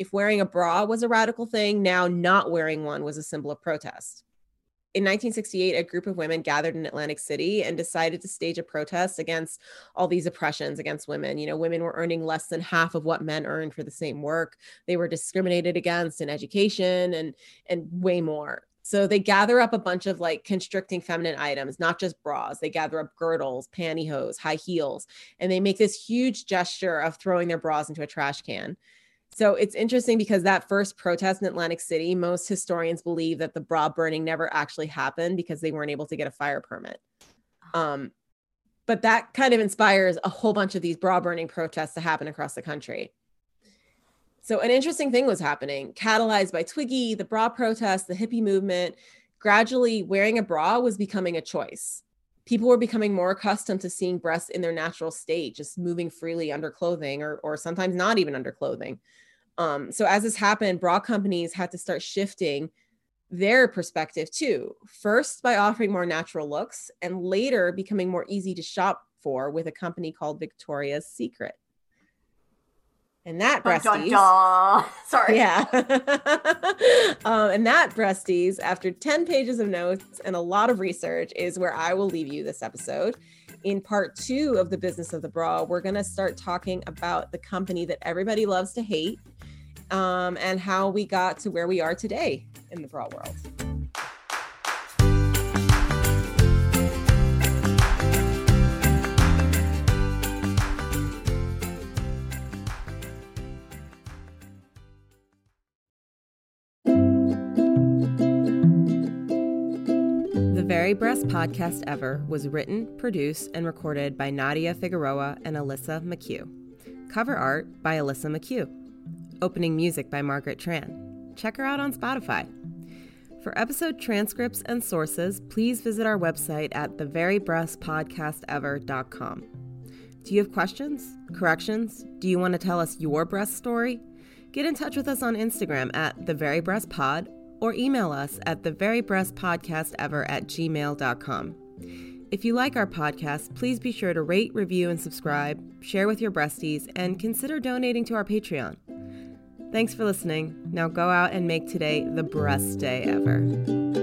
Speaker 1: If wearing a bra was a radical thing, now not wearing one was a symbol of protest. In 1968, a group of women gathered in Atlantic City and decided to stage a protest against all these oppressions against women. You know, women were earning less than half of what men earned for the same work. They were discriminated against in education and and way more. So they gather up a bunch of like constricting feminine items, not just bras. They gather up girdles, pantyhose, high heels, and they make this huge gesture of throwing their bras into a trash can. So it's interesting because that first protest in Atlantic City, most historians believe that the bra burning never actually happened because they weren't able to get a fire permit. Um, but that kind of inspires a whole bunch of these bra burning protests to happen across the country. So an interesting thing was happening, catalyzed by Twiggy, the bra protest, the hippie movement. Gradually, wearing a bra was becoming a choice. People were becoming more accustomed to seeing breasts in their natural state, just moving freely under clothing or, or sometimes not even under clothing. Um, so as this happened, bra companies had to start shifting their perspective too. First, by offering more natural looks, and later becoming more easy to shop for with a company called Victoria's Secret. And that breasties. Dun, dun,
Speaker 2: dun. Sorry.
Speaker 1: Yeah. um, and that breasties, after 10 pages of notes and a lot of research, is where I will leave you this episode. In part two of the business of the bra, we're going to start talking about the company that everybody loves to hate um, and how we got to where we are today in the bra world.
Speaker 4: Very Breast Podcast Ever was written, produced, and recorded by Nadia Figueroa and Alissa McHugh. Cover art by Alissa McHugh. Opening music by Margaret Tran. Check her out on Spotify.
Speaker 1: For episode transcripts and sources, please visit our website at theverybreastpodcastever.com. Do you have questions? Corrections? Do you want to tell us your breast story? Get in touch with us on Instagram at theverybreastpod or email us at theverybreastpodcastever at gmail.com. If you like our podcast, please be sure to rate, review, and subscribe, share with your breasties, and consider donating to our Patreon. Thanks for listening. Now go out and make today the breast day ever.